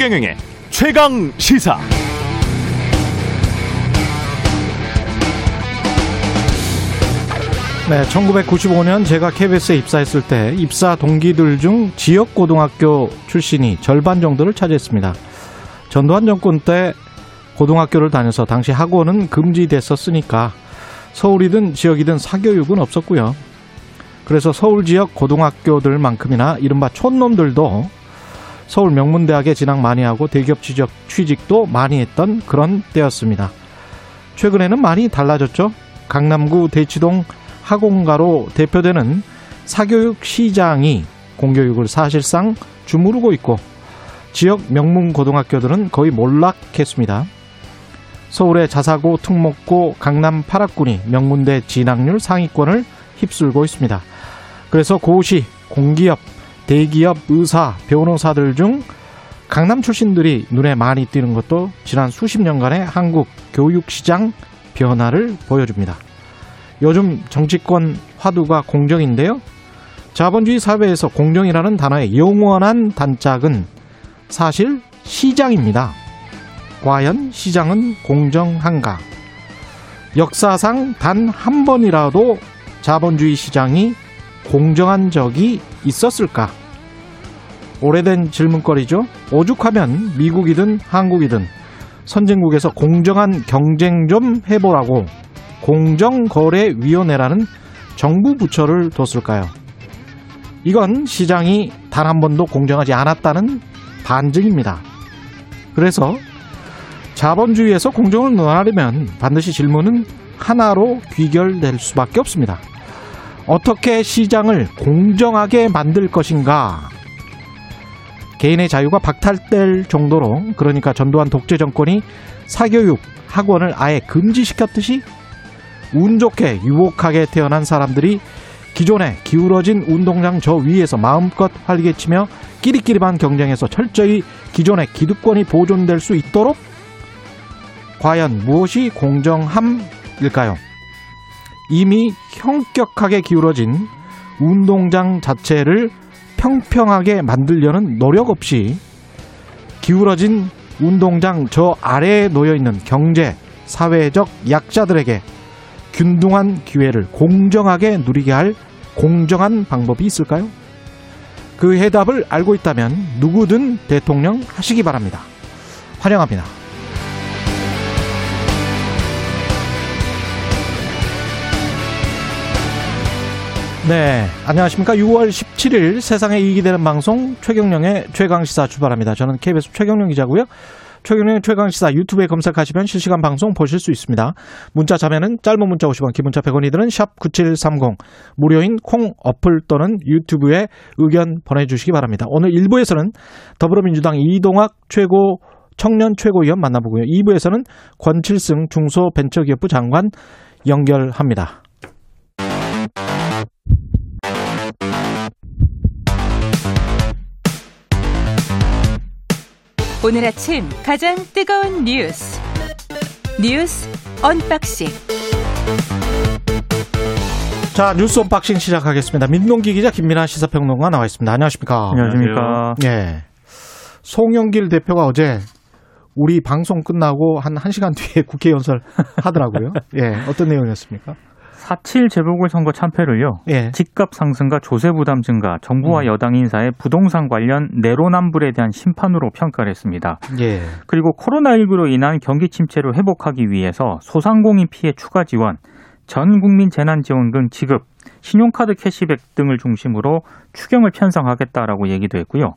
최경영의 최강 시사. 네, 1995년 제가 KBS에 입사했을 때 입사 동기들 중 지역 고등학교 출신이 절반 정도를 차지했습니다. 전두환 정권 때 고등학교를 다녀서 당시 학원은 금지됐었으니까 서울이든 지역이든 사교육은 없었고요. 그래서 서울 지역 고등학교들만큼이나 이른바 촌놈들도 서울 명문대학에 진학 많이 하고 대기업 취직, 취직도 많이 했던 그런 때였습니다. 최근에는 많이 달라졌죠. 강남구 대치동 학원가로 대표되는 사교육 시장이 공교육을 사실상 주무르고 있고 지역 명문 고등학교들은 거의 몰락했습니다. 서울의 자사고, 특목고, 강남 8학군이 명문대 진학률 상위권을 휩쓸고 있습니다. 그래서 고시, 공기업, 대기업, 의사, 변호사들 중 강남 출신들이 눈에 많이 띄는 것도 지난 수십 년간의 한국 교육시장 변화를 보여줍니다. 요즘 정치권 화두가 공정인데요. 자본주의 사회에서 공정이라는 단어의 영원한 단짝은 사실 시장입니다. 과연 시장은 공정한가? 역사상 단 한 번이라도 자본주의 시장이 공정한 적이 있었을까? 오래된 질문거리죠. 오죽하면 미국이든 한국이든 선진국에서 공정한 경쟁 좀 해보라고 공정거래위원회라는 정부 부처를 뒀을까요? 이건 시장이 단 한 번도 공정하지 않았다는 반증입니다. 그래서 자본주의에서 공정을 논하려면 반드시 질문은 하나로 귀결될 수밖에 없습니다. 어떻게 시장을 공정하게 만들 것인가? 개인의 자유가 박탈될 정도로 그러니까 전두환 독재 정권이 사교육 학원을 아예 금지시켰듯이 운 좋게 유복하게 태어난 사람들이 기존에 기울어진 운동장 저 위에서 마음껏 활개치며 끼리끼리만 경쟁해서 철저히 기존의 기득권이 보존될 수 있도록 과연 무엇이 공정함일까요? 이미 형격하게 기울어진 운동장 자체를 평평하게 만들려는 노력 없이 기울어진 운동장 저 아래에 놓여 있는 경제, 사회적 약자들에게 균등한 기회를 공정하게 누리게 할 공정한 방법이 있을까요? 그 해답을 알고 있다면 누구든 대통령 하시기 바랍니다. 환영합니다. 네, 안녕하십니까. 6월 17일 세상에 이익이 되는 방송 최경령의 최강시사 출발합니다. 저는 KBS 최경령 기자고요. 최경영의 최강시사 유튜브에 검색하시면 실시간 방송 보실 수 있습니다. 문자 자면은 짧은 문자 50원, 기본자 100원이 드는 샵9730 무료인 콩 어플 또는 유튜브에 의견 보내주시기 바랍니다. 오늘 1부에서는 더불어민주당 이동학 최고 청년 최고위원 만나보고요. 2부에서는 권칠승 중소벤처기업부 장관 연결합니다. 오늘 아침 가장 뜨거운 뉴스 뉴스 언박싱 자 뉴스 unboxing 시작하겠습니다. 민동기 기자 김민아 시사평론가 나와 있습니다. 안녕하십니까? 안녕하십니까? 예. 송영길 대표가 어제 우리 방송 끝나고 한 1시간 뒤에 국회 연설 하더라고요. 예. 어떤 내용이었습니까? 4.7 재보궐선거 참패를요. 예. 집값 상승과 조세 부담 증가, 정부와 음. 여당 인사의 부동산 관련 내로남불에 대한 심판으로 평가를 했습니다. 예. 그리고 코로나19로 인한 경기 침체를 회복하기 위해서 소상공인 피해 추가 지원, 전 국민 재난지원금 지급, 신용카드 캐시백 등을 중심으로 추경을 편성하겠다라고 얘기도 했고요.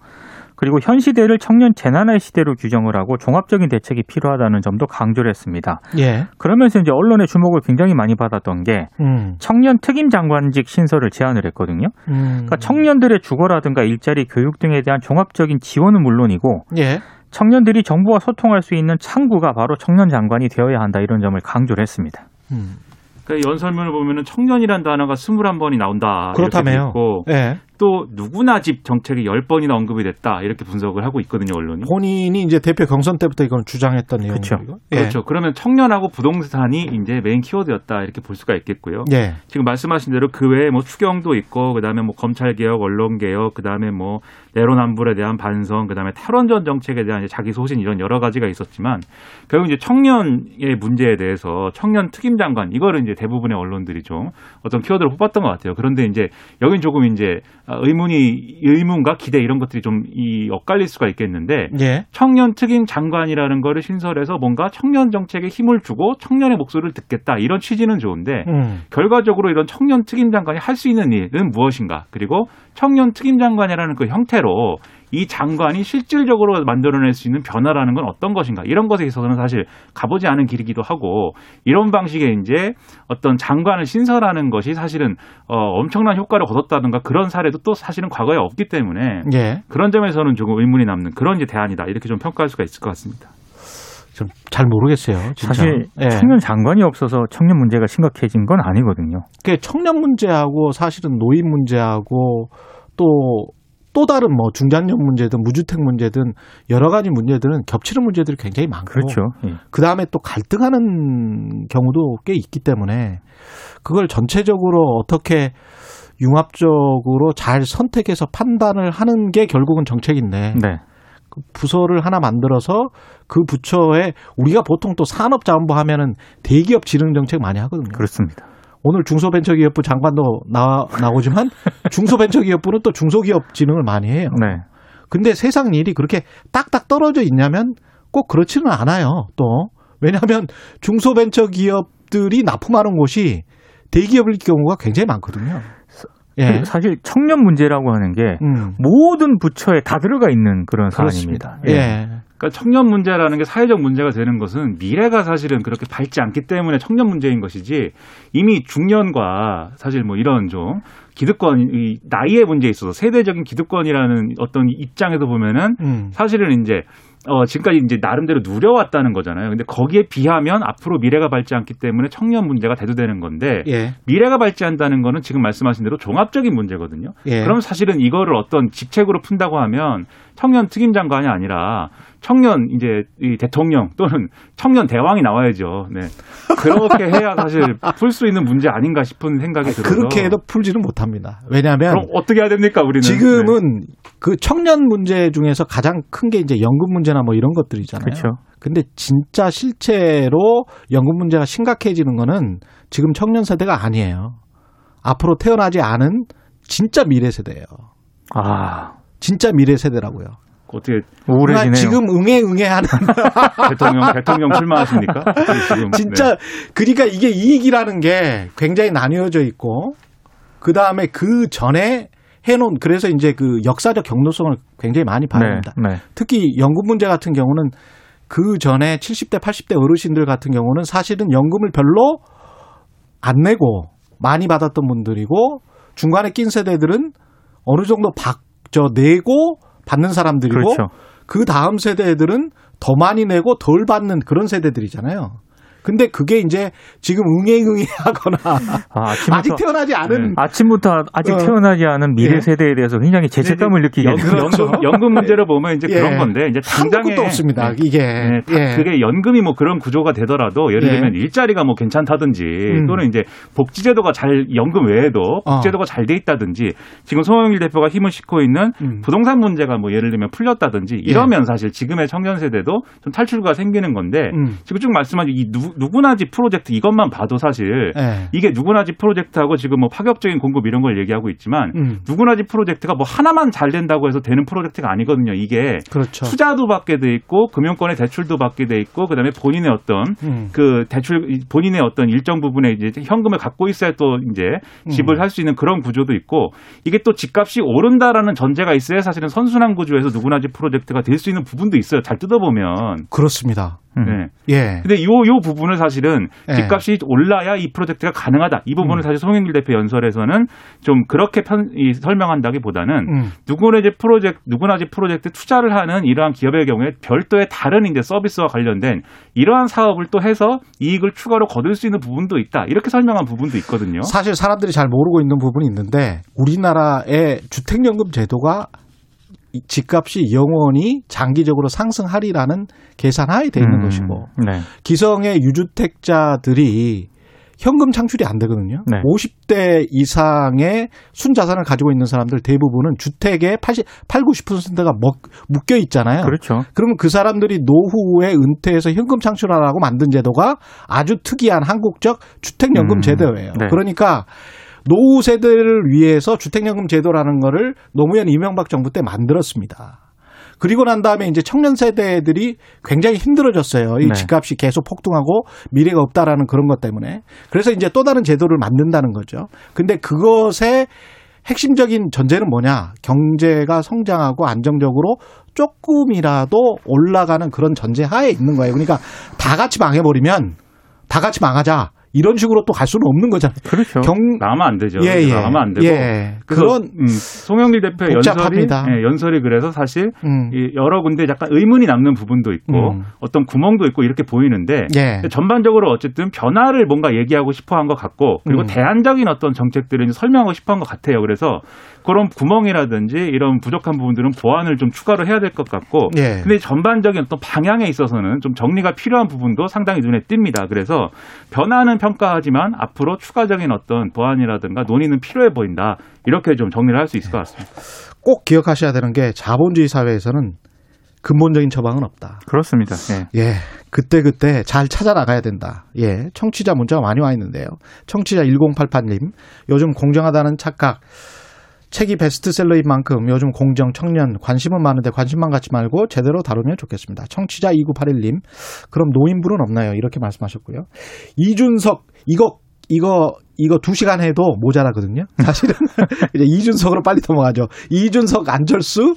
그리고 현 시대를 청년 재난의 시대로 규정을 하고 종합적인 대책이 필요하다는 점도 강조를 했습니다. 예. 그러면서 이제 언론의 주목을 굉장히 많이 받았던 게 음. 청년 특임 장관직 신설을 제안을 했거든요. 음. 그러니까 청년들의 주거라든가 일자리, 교육 등에 대한 종합적인 지원은 물론이고 예. 청년들이 정부와 소통할 수 있는 창구가 바로 청년 장관이 되어야 한다 이런 점을 강조를 했습니다. 음. 그 연설문을 보면은 청년이란 단어가 21번이 나온다. 그렇다며요. 예. 또 누구나 집 정책이 10번이나 언급이 됐다. 이렇게 분석을 하고 있거든요, 언론이. 본인이 이제 대표 경선 때부터 이건 주장했던 내용이죠. 그렇죠. 그렇죠. 그러면 청년하고 부동산이 이제 메인 키워드였다. 이렇게 볼 수가 있겠고요. 예. 지금 말씀하신 대로 그 외에 뭐 추경도 있고 그다음에 뭐 검찰 개혁, 언론 개혁, 그다음에 뭐 내로남불에 대한 반성, 그다음에 탈원전 정책에 대한 자기 소신 이런 여러 가지가 있었지만 결국 이제 청년의 문제에 대해서 청년 특임 장관 이거를 이제 대부분의 언론들이 좀 어떤 키워드를 뽑았던 것 같아요. 그런데 이제 여긴 조금 이제 의문이 의문과 기대 이런 것들이 좀 이 엇갈릴 수가 있겠는데 예. 청년 특임 장관이라는 거를 신설해서 뭔가 청년 정책에 힘을 주고 청년의 목소리를 듣겠다 이런 취지는 좋은데 음. 결과적으로 이런 청년 특임 장관이 할 수 있는 일은 무엇인가 그리고 청년 특임 장관이라는 그 형태로 이 장관이 실질적으로 만들어낼 수 있는 변화라는 건 어떤 것인가 이런 것에 있어서는 사실 가보지 않은 길이기도 하고 이런 방식의 이제 어떤 장관을 신설하는 것이 사실은 어, 엄청난 효과를 거뒀다든가 그런 사례도 또 사실은 과거에 없기 때문에 예. 그런 점에서는 조금 의문이 남는 그런 이제 대안이다 이렇게 좀 평가할 수가 있을 것 같습니다. 좀 잘 모르겠어요. 진짜. 사실 예. 청년 장관이 없어서 청년 문제가 심각해진 건 아니거든요. 그 청년 문제하고 사실은 노인 문제하고 또 또 다른 뭐 중장년 문제든 무주택 문제든 여러 가지 문제들은 겹치는 문제들이 굉장히 많고 그렇죠. 예. 그 다음에 또 갈등하는 경우도 꽤 있기 때문에 그걸 전체적으로 어떻게 융합적으로 잘 선택해서 판단을 하는 게 결국은 정책인데 네. 그 부서를 하나 만들어서 그 부처에 우리가 보통 또 산업자원부 하면은 대기업 지능 정책 많이 하거든요. 그렇습니다. 오늘 중소벤처기업부 장관도 나, 나오지만 중소벤처기업부는 또 중소기업 지능을 많이 해요. 네. 근데 세상 일이 그렇게 딱딱 떨어져 있냐면 꼭 그렇지는 않아요. 또 왜냐하면 중소벤처기업들이 납품하는 곳이 대기업일 경우가 굉장히 많거든요. 예. 사실 청년 문제라고 하는 게 음. 모든 부처에 다 들어가 있는 그런 그렇습니다. 사안입니다. 예. 그러니까 청년 문제라는 게 사회적 문제가 되는 것은 미래가 사실은 그렇게 밝지 않기 때문에 청년 문제인 것이지 이미 중년과 사실 뭐 이런 좀 기득권 이 나이의 문제에 있어서 세대적인 기득권이라는 어떤 입장에서 보면은 음. 사실은 이제 어 지금까지 이제 나름대로 누려왔다는 거잖아요. 근데 거기에 비하면 앞으로 미래가 밝지 않기 때문에 청년 문제가 대두되는 건데 예. 미래가 밝지 않다는 거는 지금 말씀하신 대로 종합적인 문제거든요. 예. 그럼 사실은 이거를 어떤 직책으로 푼다고 하면 청년 특임 장관이 아니라 청년 이제 이 대통령 또는 청년 대왕이 나와야죠. 네. 그렇게 해야 사실 풀 수 있는 문제 아닌가 싶은 생각이 들어서 그렇게 해도 풀지는 못합니다. 왜냐하면 그럼 어떻게 해야 됩니까 우리는? 지금은 그 청년 문제 중에서 가장 큰 게 이제 연금 문제나 뭐 이런 것들이잖아요. 그렇죠. 근데 진짜 실제로 연금 문제가 심각해지는 거는 지금 청년 세대가 아니에요. 앞으로 태어나지 않은 진짜 미래 세대예요. 아 진짜 미래 세대라고요. 어떻게 그러니까 지금 응애 응애 하는 대통령 대통령 출마하십니까? 지금 진짜 그러니까 이게 이익이라는 게 굉장히 나뉘어져 있고 그 다음에 그 전에 해놓은 그래서 이제 그 역사적 경로성을 굉장히 많이 봐야 합니다. 네, 네. 특히 연금 문제 같은 경우는 그 전에 70대, 80대 어르신들 같은 경우는 사실은 연금을 별로 안 내고 많이 받았던 분들이고 중간에 낀 세대들은 어느 정도 받, 저 내고 받는 사람들이고 그렇죠. 그 다음 세대들은 더 많이 내고 덜 받는 그런 세대들이잖아요. 근데 그게 이제 지금 응애응애 하거나 아, 아침부터, 아직 태어나지 않은 네. 아침부터 아직 어. 태어나지 않은 미래 예. 세대에 대해서 굉장히 죄책감을 느끼게 연-. 그렇죠. 연금, 연금 문제를 보면 이제 예. 그런 건데 이제 당장에 없습니다. 네. 이게 네, 다 예. 그게 연금이 뭐 그런 구조가 되더라도 예를 예. 들면 일자리가 뭐 괜찮다든지 음. 또는 이제 복지제도가 잘 연금 외에도 어. 복지제도가 잘돼 있다든지 지금 송영길 대표가 힘을 싣고 있는 음. 부동산 문제가 뭐 예를 들면 풀렸다든지 이러면 사실 지금의 청년 세대도 좀 탈출구가 생기는 건데 음. 지금 쭉 말씀하신 이 누, 누구나 집 프로젝트 이것만 봐도 사실 예. 이게 누구나 집 프로젝트하고 지금 뭐 파격적인 공급 이런 걸 얘기하고 있지만 음. 누구나 집 프로젝트가 뭐 하나만 잘 된다고 해서 되는 프로젝트가 아니거든요. 이게 그렇죠. 투자도 받게 돼 있고 금융권의 대출도 받게 돼 있고 그다음에 본인의 어떤 음. 그 대출 본인의 어떤 일정 부분의 이제 현금을 갖고 있어야 또 이제 집을 음. 살수 있는 그런 구조도 있고 이게 또 집값이 오른다라는 전제가 있어야 사실은 선순환 구조에서 누구나 집 프로젝트가 될 수 있는 부분도 있어요. 잘 뜯어보면 그렇습니다. 음. 네. 예. 근데 요, 요 부분을 사실은 예. 집값이 올라야 이 프로젝트가 가능하다. 이 부분을 음. 사실 송영길 대표 연설에서는 좀 그렇게 편, 이, 설명한다기 보다는 음. 누구나 이제 프로젝트, 누구나 이제 프로젝트 투자를 하는 이러한 기업의 경우에 별도의 다른 이제 서비스와 관련된 이러한 사업을 또 해서 이익을 추가로 거둘 수 있는 부분도 있다. 이렇게 설명한 부분도 있거든요. 사실 사람들이 잘 모르고 있는 부분이 있는데 우리나라의 주택연금 제도가 이 집값이 영원히 장기적으로 상승하리라는 계산하에 돼 있는 음, 것이고 네. 기성의 유주택자들이 현금 창출이 안 되거든요. 네. 50대 이상의 순자산을 가지고 있는 사람들 대부분은 주택의 80, 8, 90%가 먹, 묶여 있잖아요. 그렇죠. 그러면 그 사람들이 노후에 은퇴해서 현금 창출하라고 만든 제도가 아주 특이한 한국적 주택연금 음, 제도예요. 네. 그러니까 노후 세대를 위해서 주택연금 제도라는 거를 노무현 이명박 정부 때 만들었습니다. 그리고 난 다음에 이제 청년 세대들이 굉장히 힘들어졌어요. 이 네. 집값이 계속 폭등하고 미래가 없다라는 그런 것 때문에. 그래서 이제 또 다른 제도를 만든다는 거죠. 근데 그것의 핵심적인 전제는 뭐냐? 경제가 성장하고 안정적으로 조금이라도 올라가는 그런 전제 하에 있는 거예요. 그러니까 다 같이 망해버리면 다 같이 망하자. 이런 식으로 또 갈 수는 없는 거잖아요. 그렇죠. 경, 나가면 안 되죠. 예, 예. 나가면 안 되고. 예. 그런, 음, 송영길 대표의 복잡합니다. 연설이, 예, 연설이 그래서 사실 음, 이 여러 군데 약간 의문이 남는 부분도 있고 음. 어떤 구멍도 있고 이렇게 보이는데 예. 전반적으로 어쨌든 변화를 뭔가 얘기하고 싶어 한 것 같고 그리고 음. 대안적인 어떤 정책들을 설명하고 싶어 한 것 같아요. 그래서 그런 구멍이라든지 이런 부족한 부분들은 보완을 좀 추가로 해야 될 것 같고 예. 근데 전반적인 어떤 방향에 있어서는 좀 정리가 필요한 부분도 상당히 눈에 띕니다. 그래서 변화는 평가하지만 앞으로 추가적인 어떤 보완이라든가 논의는 필요해 보인다. 이렇게 좀 정리를 할 수 있을 것 같습니다. 꼭 기억하셔야 되는 게 자본주의 사회에서는 근본적인 처방은 없다. 그렇습니다. 예. 예. 그때 그때 잘 찾아 나가야 된다. 예. 청취자 문자가 많이 와 있는데요. 청취자 1088님. 요즘 공정하다는 착각. 책이 베스트셀러인 만큼 요즘 공정, 청년 관심은 많은데 관심만 갖지 말고 제대로 다루면 좋겠습니다. 청취자 2981님. 그럼 노인불은 없나요? 이렇게 말씀하셨고요. 이준석 이거 이거 이거 두 시간 해도 모자라거든요. 사실은 이제 이준석으로 빨리 넘어가죠. 이준석 안철수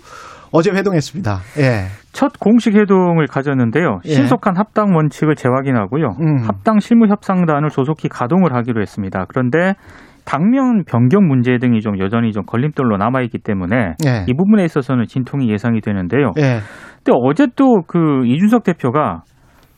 어제 회동했습니다. 예. 첫 공식 회동을 가졌는데요. 예. 신속한 합당 원칙을 재확인하고요. 음. 합당 실무 협상단을 조속히 가동을 하기로 했습니다. 그런데 당면 변경 문제 등이 좀 여전히 좀 걸림돌로 남아 있기 때문에 예. 이 부분에 있어서는 진통이 예상이 되는데요. 예. 근데 어제 또 그 이준석 대표가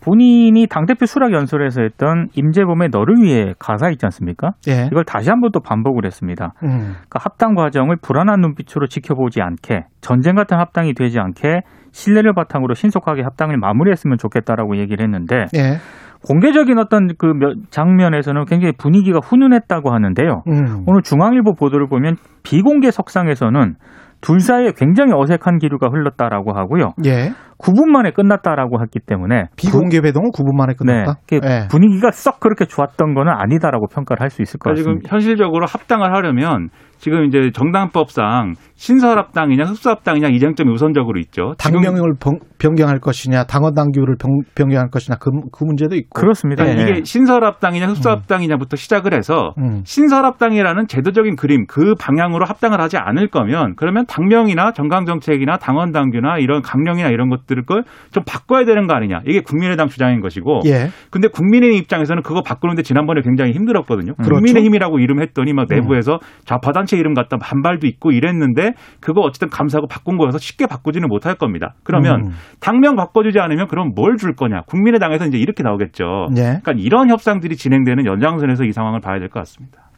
본인이 당대표 수락 연설에서 했던 임재범의 너를 위해 가사 있지 않습니까? 예. 이걸 다시 한번 또 반복을 했습니다. 음. 그러니까 합당 과정을 불안한 눈빛으로 지켜보지 않게 전쟁 같은 합당이 되지 않게 신뢰를 바탕으로 신속하게 합당을 마무리했으면 좋겠다라고 얘기를 했는데 예. 공개적인 어떤 그 몇- 장면에서는 굉장히 분위기가 훈훈했다고 하는데요. 음. 오늘 중앙일보 보도를 보면 비공개 석상에서는 둘 사이에 굉장히 어색한 기류가 흘렀다라고 하고요. 예. 9분 만에 끝났다라고 했기 때문에 비공개 회동은 9분 만에 네, 끝났다. 그 예. 분위기가 썩 그렇게 좋았던 거는 아니다라고 평가를 할 수 있을 것 그러니까 지금 같습니다. 현실적으로 합당을 하려면 지금 이제 정당법상 신설합당이냐 흡수합당이냐 이 쟁점이 우선적으로 있죠. 당명을 변- 변경할 것이냐, 당원 당규를 변- 변경할 것이냐 그, 그 문제도 있고. 그렇습니다. 예. 이게 신설합당이냐 흡수합당이냐부터 시작을 해서 음. 신설합당이라는 제도적인 그림 그 방향으로 합당을 하지 않을 거면 그러면 당명이나 정강 정책이나 당원 당규나 이런 강령이나 이런 것들을 걸좀 바꿔야 되는 거 아니냐 이게 국민의당 주장인 것이고 예. 근데 국민의힘 입장에서는 그거 바꾸는데 지난번에 굉장히 힘들었거든요. 그렇죠. 국민의힘이라고 이름했더니 막 내부에서 좌파단 체 이름 갖다 반발도 있고 이랬는데 그거 어쨌든 감사하고 바꾼 거여서 쉽게 바꾸지는 못할 겁니다. 그러면 음. 당명 바꿔주지 않으면 그럼 뭘 줄 거냐? 국민의당에서 이제 이렇게 나오겠죠. 예. 그러니까 이런 협상들이 진행되는 연장선에서 이 상황을 봐야 될 것 같습니다.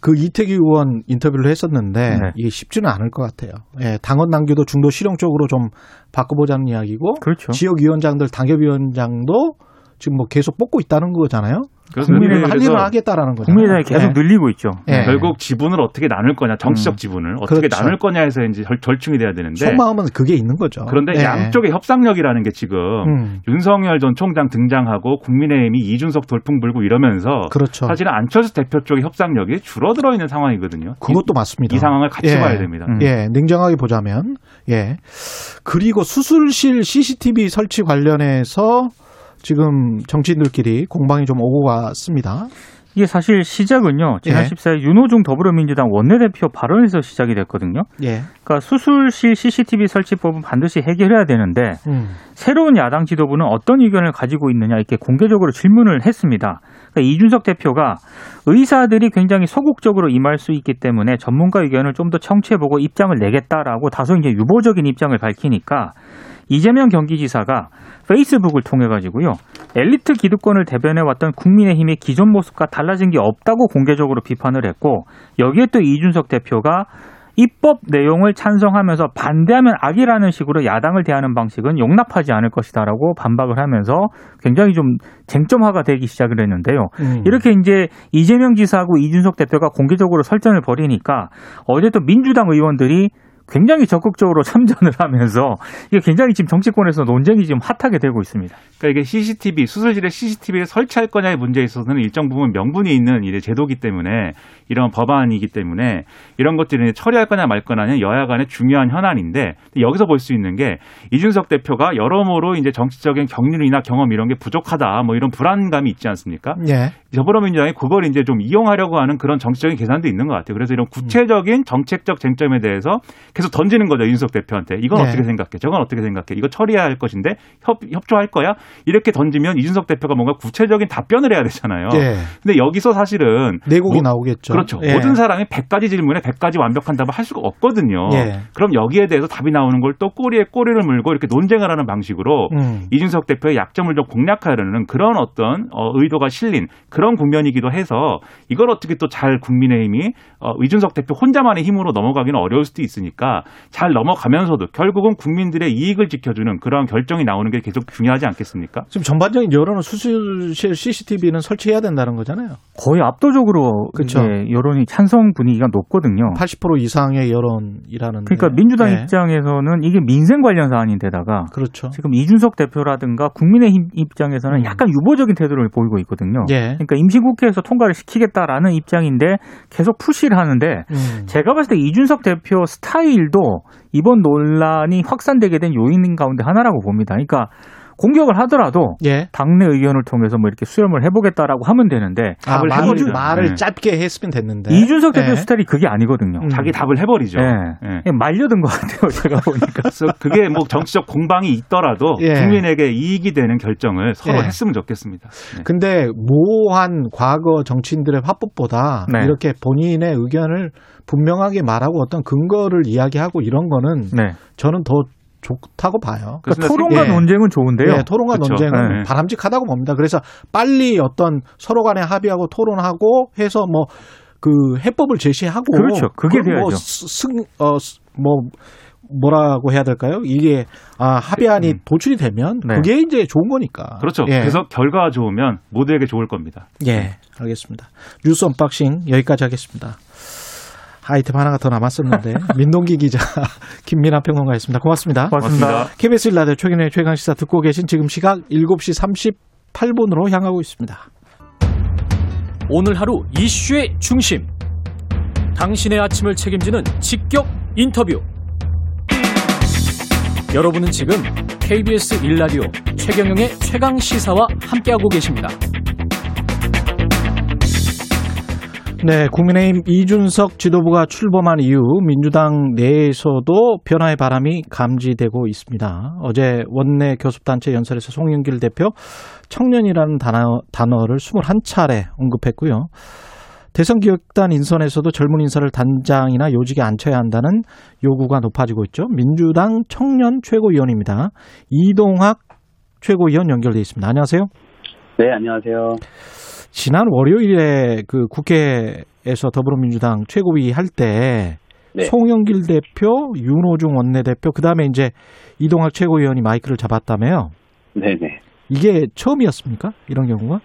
그 이태기 의원 인터뷰를 했었는데 네. 이게 쉽지는 않을 것 같아요. 예, 당원 당규도 중도 실용적으로 좀 바꿔보자는 이야기고 그렇죠. 지역 위원장들, 당협 위원장도 지금 뭐 계속 뽑고 있다는 거잖아요. 국민의힘 할 일을 하겠다라는 거죠. 국민의당이 계속 늘리고 있죠. 예. 결국 지분을 어떻게 나눌 거냐, 정치적 음. 지분을 어떻게 그렇죠. 나눌 거냐 해서 이제 절, 절충이 돼야 되는데 속마음은 그게 있는 거죠. 그런데 예. 양쪽의 협상력이라는 게 지금 음, 윤석열 전 총장 등장하고 국민의힘이 이준석 돌풍 불고 이러면서 그렇죠. 사실은 안철수 대표 쪽의 협상력이 줄어들어 있는 상황이거든요. 그것도 맞습니다. 이, 이 상황을 같이 예. 봐야 됩니다. 음. 예, 냉정하게 보자면, 예. 그리고 수술실 CCTV 설치 관련해서 지금 정치인들끼리 공방이 좀 오고 갔습니다. 이게 사실 시작은요. 지난 예. 14일 윤호중 더불어민주당 원내대표 발언에서 시작이 됐거든요. 예. 그러니까 수술실 CCTV 설치법은 반드시 해결해야 되는데 음. 새로운 야당 지도부는 어떤 의견을 가지고 있느냐 이렇게 공개적으로 질문을 했습니다. 그러니까 이준석 대표가 의사들이 굉장히 소극적으로 임할 수 있기 때문에 전문가 의견을 좀 더 청취해보고 입장을 내겠다라고 다소 이제 유보적인 입장을 밝히니까 이재명 경기지사가 페이스북을 통해 가지고요 엘리트 기득권을 대변해 왔던 국민의힘의 기존 모습과 달라진 게 없다고 공개적으로 비판을 했고 여기에 또 이준석 대표가 입법 내용을 찬성하면서 반대하면 악이라는 식으로 야당을 대하는 방식은 용납하지 않을 것이다라고 반박을 하면서 굉장히 좀 쟁점화가 되기 시작을 했는데요. 음. 이렇게 이제 이재명 지사하고 이준석 대표가 공개적으로 설전을 벌이니까 어제 또 민주당 의원들이 굉장히 적극적으로 참전을 하면서 이게 굉장히 지금 정치권에서 논쟁이 지금 핫하게 되고 있습니다. 그러니까 이게 CCTV 수술실에 CCTV를 설치할 거냐의 문제에 있어서는 일정 부분 명분이 있는 이제 제도기 때문에 이런 법안이기 때문에 이런 것들을 처리할 거냐 말 거냐는 여야 간의 중요한 현안인데 여기서 볼 수 있는 게 이준석 대표가 여러모로 이제 정치적인 경륜이나 경험 이런 게 부족하다 뭐 이런 불안감이 있지 않습니까? 예. 더불어민주당이 그걸 이제 좀 이용하려고 하는 그런 정치적인 계산도 있는 것 같아요. 그래서 이런 구체적인 정책적 쟁점에 대해서 계속 던지는 거죠. 윤석 대표한테. 이건 네. 어떻게 생각해? 저건 어떻게 생각해? 이거 처리해야 할 것인데 협, 협조할 거야? 이렇게 던지면 이준석 대표가 뭔가 구체적인 답변을 해야 되잖아요. 예. 근데 여기서 사실은 내곡이 뭐- 나오겠죠. 그렇죠. 예. 모든 사람이 100가지 질문에 100가지 완벽한 답을 할 수가 없거든요. 예. 그럼 여기에 대해서 답이 나오는 걸 또 꼬리에 꼬리를 물고 이렇게 논쟁을 하는 방식으로 음. 이준석 대표의 약점을 좀 공략하려는 그런 어떤 어, 의도가 실린 그런 국면이기도 해서 이걸 어떻게 또 잘 국민의힘이 어, 이준석 대표 혼자만의 힘으로 넘어가기는 어려울 수도 있으니까 잘 넘어가면서도 결국은 국민들의 이익을 지켜주는 그러한 결정이 나오는 게 계속 중요하지 않겠습니까? 지금 전반적인 여론은 수술실 CCTV는 설치해야 된다는 거잖아요. 거의 압도적으로 그쵸. 이제 여론이 찬성 분위기가 높거든요. 80% 이상의 여론이라는. 그러니까 민주당 예. 입장에서는 이게 민생 관련 사안인데다가 그렇죠. 지금 이준석 대표라든가 국민의힘 입장에서는 음. 약간 유보적인 태도를 보이고 있거든요. 예. 그러니까 임시국회에서 통과를 시키겠다라는 입장인데 계속 푸시를 하는데 음. 제가 봤을 때 이준석 대표 스타일도 이번 논란이 확산되게 된 요인 가운데 하나라고 봅니다. 그러니까 공격을 하더라도 예. 당내 의견을 통해서 뭐 이렇게 수렴을 해보겠다라고 하면 되는데 아, 답을 말을, 해버리죠. 말을 네. 짧게 했으면 됐는데. 이준석 대표 예. 스타일이 그게 아니거든요. 음. 자기 답을 해버리죠. 예. 예. 말려든 것 같아요. 제가 보니까. 그래서 그게 뭐 정치적 공방이 있더라도 예. 국민에게 이익이 되는 결정을 서로 예. 했으면 좋겠습니다. 네. 근데 모호한 과거 정치인들의 화법보다 네. 이렇게 본인의 의견을 분명하게 말하고 어떤 근거를 이야기하고 이런 거는 네. 저는 더 좋다고 봐요. 그러니까. 토론과 예. 논쟁은 좋은데요. 네, 토론과 그렇죠. 논쟁은 네. 바람직하다고 봅니다. 그래서 빨리 어떤 서로 간에 합의하고 토론하고 해서 뭐 그 해법을 제시하고 그렇죠. 그게 뭐 돼야죠. 승, 어, 스- 뭐 뭐라고 해야 될까요? 이게 아 합의안이 음. 도출이 되면 네. 그게 이제 좋은 거니까. 그렇죠. 예. 그래서 결과가 좋으면 모두에게 좋을 겁니다. 예, 알겠습니다. 뉴스 unboxing 여기까지 하겠습니다. 아이템 하나가 더 남았었는데 민동기 기자 김민아 평론가였습니다. 고맙습니다. 고맙습니다. KBS 1라디오 최경영의 최강 시사 듣고 계신 지금 시각 7시 38분으로 향하고 있습니다. 오늘 하루 이슈의 중심. 당신의 아침을 책임지는 직격 인터뷰. 여러분은 지금 KBS 일라디오 최경영의 최강 시사와 함께하고 계십니다. 네, 국민의힘 이준석 지도부가 출범한 이후 민주당 내에서도 변화의 바람이 감지되고 있습니다. 어제 원내 교섭단체 연설에서 송영길 대표 청년이라는 단어, 단어를 21차례 언급했고요. 대선 기획단 인선에서도 젊은 인사를 단장이나 요직에 앉혀야 한다는 요구가 높아지고 있죠. 민주당 청년 최고위원입니다. 이동학 최고위원 연결돼 있습니다. 안녕하세요. 네, 안녕하세요. 지난 월요일에 그 국회에서 더불어민주당 최고위 할때 네. 송영길 대표, 윤호중 원내대표, 그 다음에 이제 이동학 최고위원이 마이크를 잡았다며요. 네네. 이게 처음이었습니까? 이런 경우가?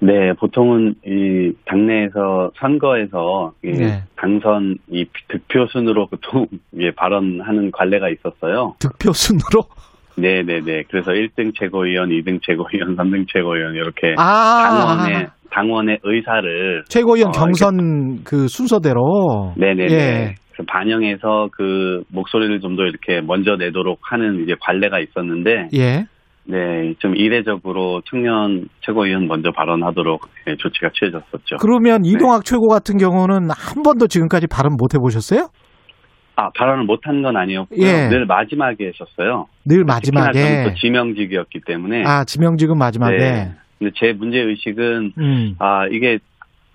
네, 보통은 이 당내에서 선거에서 이 네. 당선 이 득표 순으로 보통 예, 발언하는 관례가 있었어요. 득표 순으로? 네네네. 그래서 1등 최고위원, 2등 최고위원, 3등 최고위원 이렇게 아, 당원의 당원의 의사를 최고위원 어, 경선 그 순서대로. 네네네. 예. 반영해서 그 목소리를 좀 더 이렇게 먼저 내도록 하는 이제 관례가 있었는데 예. 네, 좀 이례적으로 청년 최고위원 먼저 발언하도록 예, 조치가 취해졌었죠. 그러면 이동학 최고 같은 경우는 한 번도 지금까지 발언 못 해보셨어요? 아, 발언을 못한 건 아니었고요. 예. 늘 마지막에 했었어요. 늘 마지막에. 또 지명직이었기 때문에. 아, 지명직은 마지막에. 네. 근데 제 문제 의식은 음. 아 이게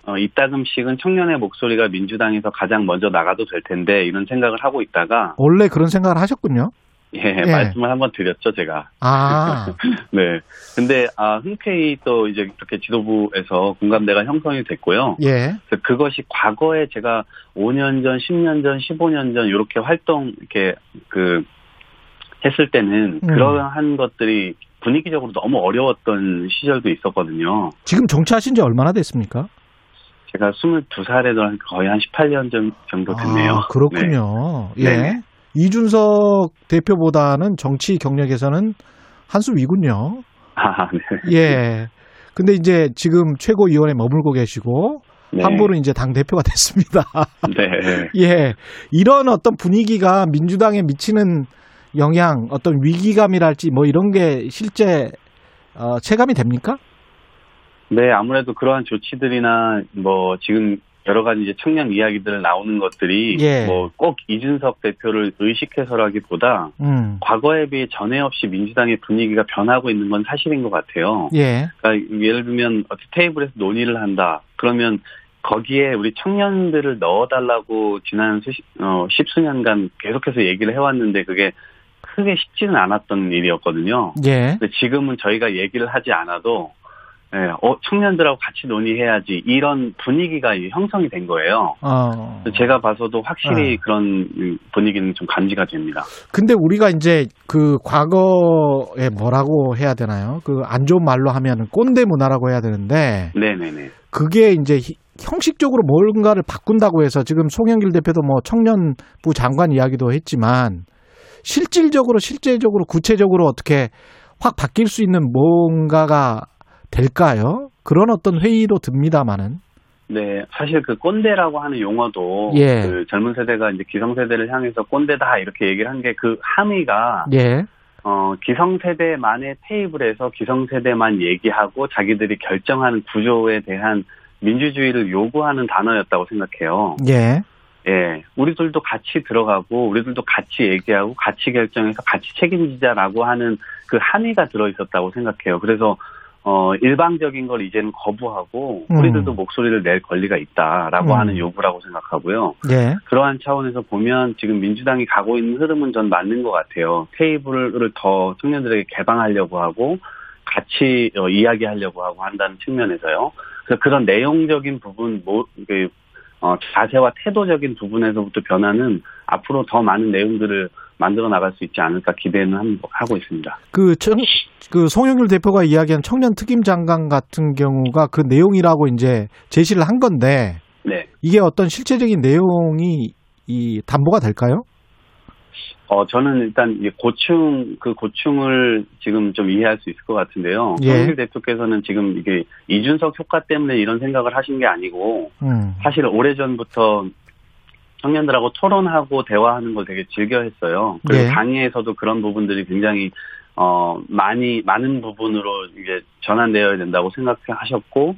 어, 이따금씩은 청년의 목소리가 민주당에서 가장 먼저 나가도 될 텐데 이런 생각을 하고 있다가 원래 그런 생각을 하셨군요? 예, 말씀을 한번 드렸죠 제가. 아, 네. 근데 아 흔쾌히 또 이제 이렇게 지도부에서 공감대가 형성이 됐고요. 예. 그래서 그것이 과거에 제가 5년 전, 10년 전, 15년 전 이렇게 활동 이렇게 그 했을 때는 음. 그러한 것들이 분위기적으로 너무 어려웠던 시절도 있었거든요. 지금 정치하신 지 얼마나 됐습니까? 제가 22살에도 거의 한 18년 전, 정도 됐네요. 아, 그렇군요. 네. 예. 네네. 이준석 대표보다는 정치 경력에서는 한수 위군요. 아, 네. 예. 근데 이제 지금 최고위원에 머물고 계시고 네. 한 분은 이제 당 대표가 됐습니다. 네. 예. 이런 어떤 분위기가 민주당에 미치는 영향, 어떤 위기감이랄지 뭐 이런 게 실제 어, 체감이 됩니까? 네, 아무래도 그러한 조치들이나 뭐 지금 여러 가지 이제 청년 이야기들 나오는 것들이 예. 뭐꼭 이준석 대표를 의식해서라기보다 음. 과거에 비해 전에 없이 민주당의 분위기가 변하고 있는 건 사실인 것 같아요. 예. 그러니까 예를 들면 테이블에서 논의를 한다. 그러면 거기에 우리 청년들을 넣어달라고 지난 수십, 어, 십수년간 계속해서 얘기를 해왔는데 그게 크게 쉽지는 않았던 일이었거든요. 예. 근데 지금은 저희가 얘기를 하지 않아도 예, 어, 청년들하고 같이 논의해야지 이런 분위기가 형성이 된 거예요. 어. 제가 봐서도 확실히 어. 그런 분위기는 좀 감지가 됩니다. 근데 우리가 이제 그 과거에 뭐라고 해야 되나요? 그 안 좋은 말로 하면 꼰대 문화라고 해야 되는데 네네네. 그게 이제 히- 형식적으로 뭔가를 바꾼다고 해서 지금 송영길 대표도 뭐 청년부 장관 이야기도 했지만 실질적으로 실제적으로 구체적으로 어떻게 확 바뀔 수 있는 뭔가가 될까요? 그런 어떤 회의도 듭니다마는 네, 사실 그 꼰대라고 하는 용어도 예. 그 젊은 세대가 이제 기성세대를 향해서 꼰대다 이렇게 얘기를 한 게 그 함의가 예, 어, 기성세대만의 테이블에서 기성세대만 얘기하고 자기들이 결정하는 구조에 대한 민주주의를 요구하는 단어였다고 생각해요. 예, 예, 우리들도 같이 들어가고 우리들도 같이 얘기하고 같이 결정해서 같이 책임지자라고 하는 그 함의가 들어 있었다고 생각해요. 그래서 어 일방적인 걸 이제는 거부하고 음. 우리들도 목소리를 낼 권리가 있다라고 음. 하는 요구라고 생각하고요. 예, 그러한 차원에서 보면 지금 민주당이 가고 있는 흐름은 전 맞는 것 같아요. 테이블을 더 청년들에게 개방하려고 하고 같이 어, 이야기하려고 하고 한다는 측면에서요. 그래서 그런 내용적인 부분, 뭐, 그, 어, 자세와 태도적인 부분에서부터 변화는 앞으로 더 많은 내용들을 만들어 나갈 수 있지 않을까 기대는 한- 하고 있습니다. 그, 청, 그 송영길 대표가 이야기한 청년 특임 장관 같은 경우가 그 내용이라고 이제 제시를 한 건데 네. 이게 어떤 실제적인 내용이 이 담보가 될까요? 어, 저는 일단 고충, 그 고충을 지금 좀 이해할 수 있을 것 같은데요. 예. 송길 대표께서는 지금 이게 이준석 효과 때문에 이런 생각을 하신 게 아니고 음. 사실 오래전부터 청년들하고 토론하고 대화하는 걸 되게 즐겨 했어요. 그리고 네. 당내에서도 그런 부분들이 굉장히 어 많이 많은 부분으로 이게 전환되어야 된다고 생각하셨고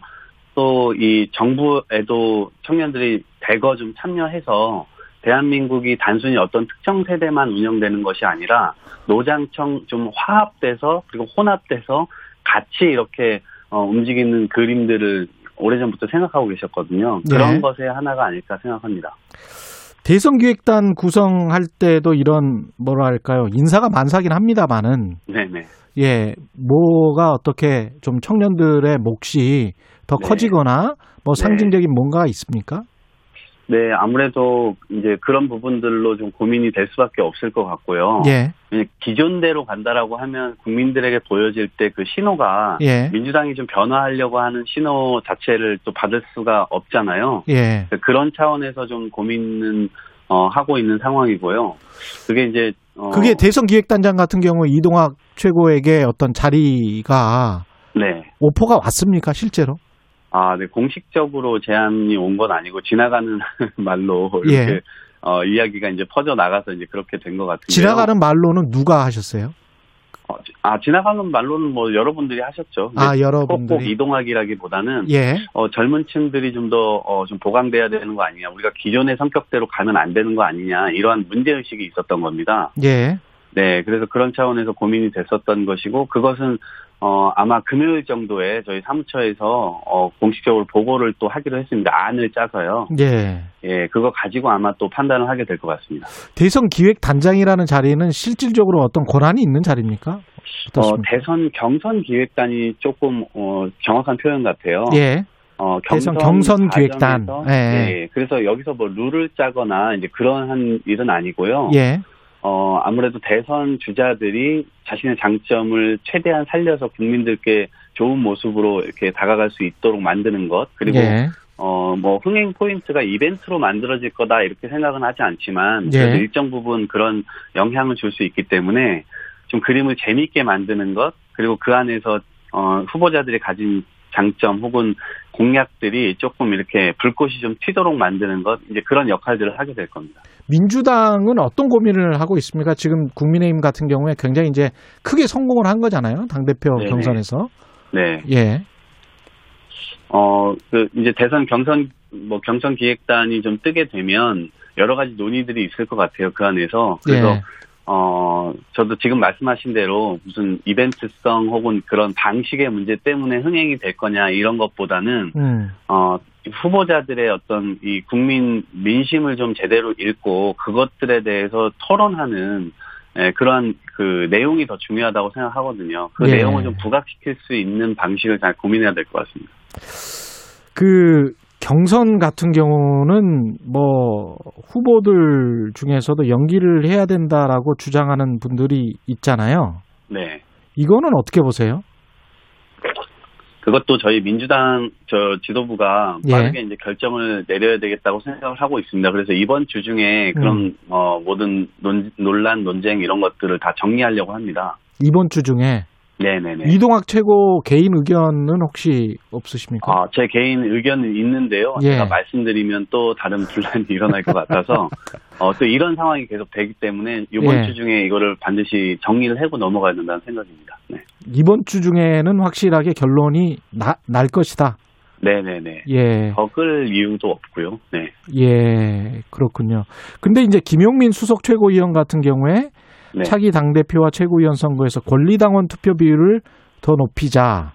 또 이 정부에도 청년들이 대거 좀 참여해서 대한민국이 단순히 어떤 특정 세대만 운영되는 것이 아니라 노장청 좀 화합돼서 그리고 혼합돼서 같이 이렇게 어, 움직이는 그림들을 오래전부터 생각하고 계셨거든요. 네. 그런 것의 하나가 아닐까 생각합니다. 대선 기획단 구성할 때도 이런 뭐랄까요 인사가 많사긴 합니다만은 네네. 예 뭐가 어떻게 좀 청년들의 몫이 더 네. 커지거나 뭐 네. 상징적인 뭔가가 있습니까? 네, 아무래도 이제 그런 부분들로 좀 고민이 될 수밖에 없을 것 같고요. 예, 기존대로 간다라고 하면 국민들에게 보여질 때 그 신호가 예, 민주당이 좀 변화하려고 하는 신호 자체를 또 받을 수가 없잖아요. 예. 그런 차원에서 좀 고민은 어, 하고 있는 상황이고요. 그게 이제 어, 그게 대선 기획단장 같은 경우 이동학 최고에게 어떤 자리가 네. 오퍼가 왔습니까 실제로? 아, 네. 공식적으로 제안이 온 건 아니고 지나가는 말로 이렇게 예. 어, 이야기가 이제 퍼져 나가서 이제 그렇게 된 것 같은데요. 지나가는 말로는 누가 하셨어요? 어, 아 지나가는 말로는 뭐 여러분들이 하셨죠. 아, 여러분들이. 꼭꼭 이동하기라기보다는 예. 어, 젊은 층들이 좀더 어, 좀 보강돼야 되는 거 아니냐. 우리가 기존의 성격대로 가면 안 되는 거 아니냐. 이러한 문제 의식이 있었던 겁니다. 예. 네, 그래서 그런 차원에서 고민이 됐었던 것이고 그것은 어, 아마 금요일 정도에 저희 사무처에서 어, 공식적으로 보고를 또 하기로 했습니다. 안을 짜서요. 예. 예, 그거 가지고 아마 또 판단을 하게 될 것 같습니다. 대선 기획 단장이라는 자리는 실질적으로 어떤 권한이 있는 자리입니까? 어? 대선 경선 기획단이 조금 어, 정확한 표현 같아요. 예. 어, 대선 경선 기획단. 예. 예, 그래서 여기서 뭐 룰을 짜거나 이제 그러한 일은 아니고요. 예. 어, 아무래도 대선 주자들이 자신의 장점을 최대한 살려서 국민들께 좋은 모습으로 이렇게 다가갈 수 있도록 만드는 것. 그리고 예. 어, 뭐, 흥행 포인트가 이벤트로 만들어질 거다, 이렇게 생각은 하지 않지만, 예. 일정 부분 그런 영향을 줄 수 있기 때문에, 좀 그림을 재미있게 만드는 것, 그리고 그 안에서, 어, 후보자들이 가진 장점 혹은 공약들이 조금 이렇게 불꽃이 좀 튀도록 만드는 것, 이제 그런 역할들을 하게 될 겁니다. 민주당은 어떤 고민을 하고 있습니까? 지금 국민의힘 같은 경우에 굉장히 이제 크게 성공을 한 거잖아요. 당 대표 네네. 경선에서. 네. 예. 어, 그, 이제 대선 경선, 뭐, 경선 기획단이 좀 뜨게 되면, 여러 가지 논의들이 있을 것 같아요, 그 안에서. 그래서, 예. 어, 저도 지금 말씀하신 대로 무슨 이벤트성 혹은 그런 방식의 문제 때문에 흥행이 될 거냐, 이런 것보다는, 음. 어, 후보자들의 어떤 이 국민 민심을 좀 제대로 읽고, 그것들에 대해서 토론하는, 예, 그러한 그 내용이 더 중요하다고 생각하거든요. 그 예. 내용을 좀 부각시킬 수 있는 방식을 잘 고민해야 될 것 같습니다. 그 경선 같은 경우는 뭐 후보들 중에서도 연기를 해야 된다라고 주장하는 분들이 있잖아요. 네. 이거는 어떻게 보세요? 그것도 저희 민주당 저 지도부가 예. 빠르게 이제 결정을 내려야 되겠다고 생각을 하고 있습니다. 그래서 이번 주 중에 그런 음. 어, 모든 논, 논란, 논쟁 이런 것들을 다 정리하려고 합니다. 이번 주 중에 네네네. 이동학 최고 개인 의견은 혹시 없으십니까? 아, 제 개인 의견은 있는데요. 예. 제가 말씀드리면 또 다른 분란이 일어날 것 같아서 어, 또 이런 상황이 계속 되기 때문에 이번 예. 주 중에 이거를 반드시 정리를 하고 넘어가야 된다는 생각입니다. 네. 이번 주 중에는 확실하게 결론이 나, 날 것이다. 네네네. 예, 버글 이유도 없고요. 네. 예, 그렇군요. 근데 이제 김용민 수석 최고위원 같은 경우에 네. 차기 당 대표와 최고위원 선거에서 권리당원 투표 비율을 더 높이자.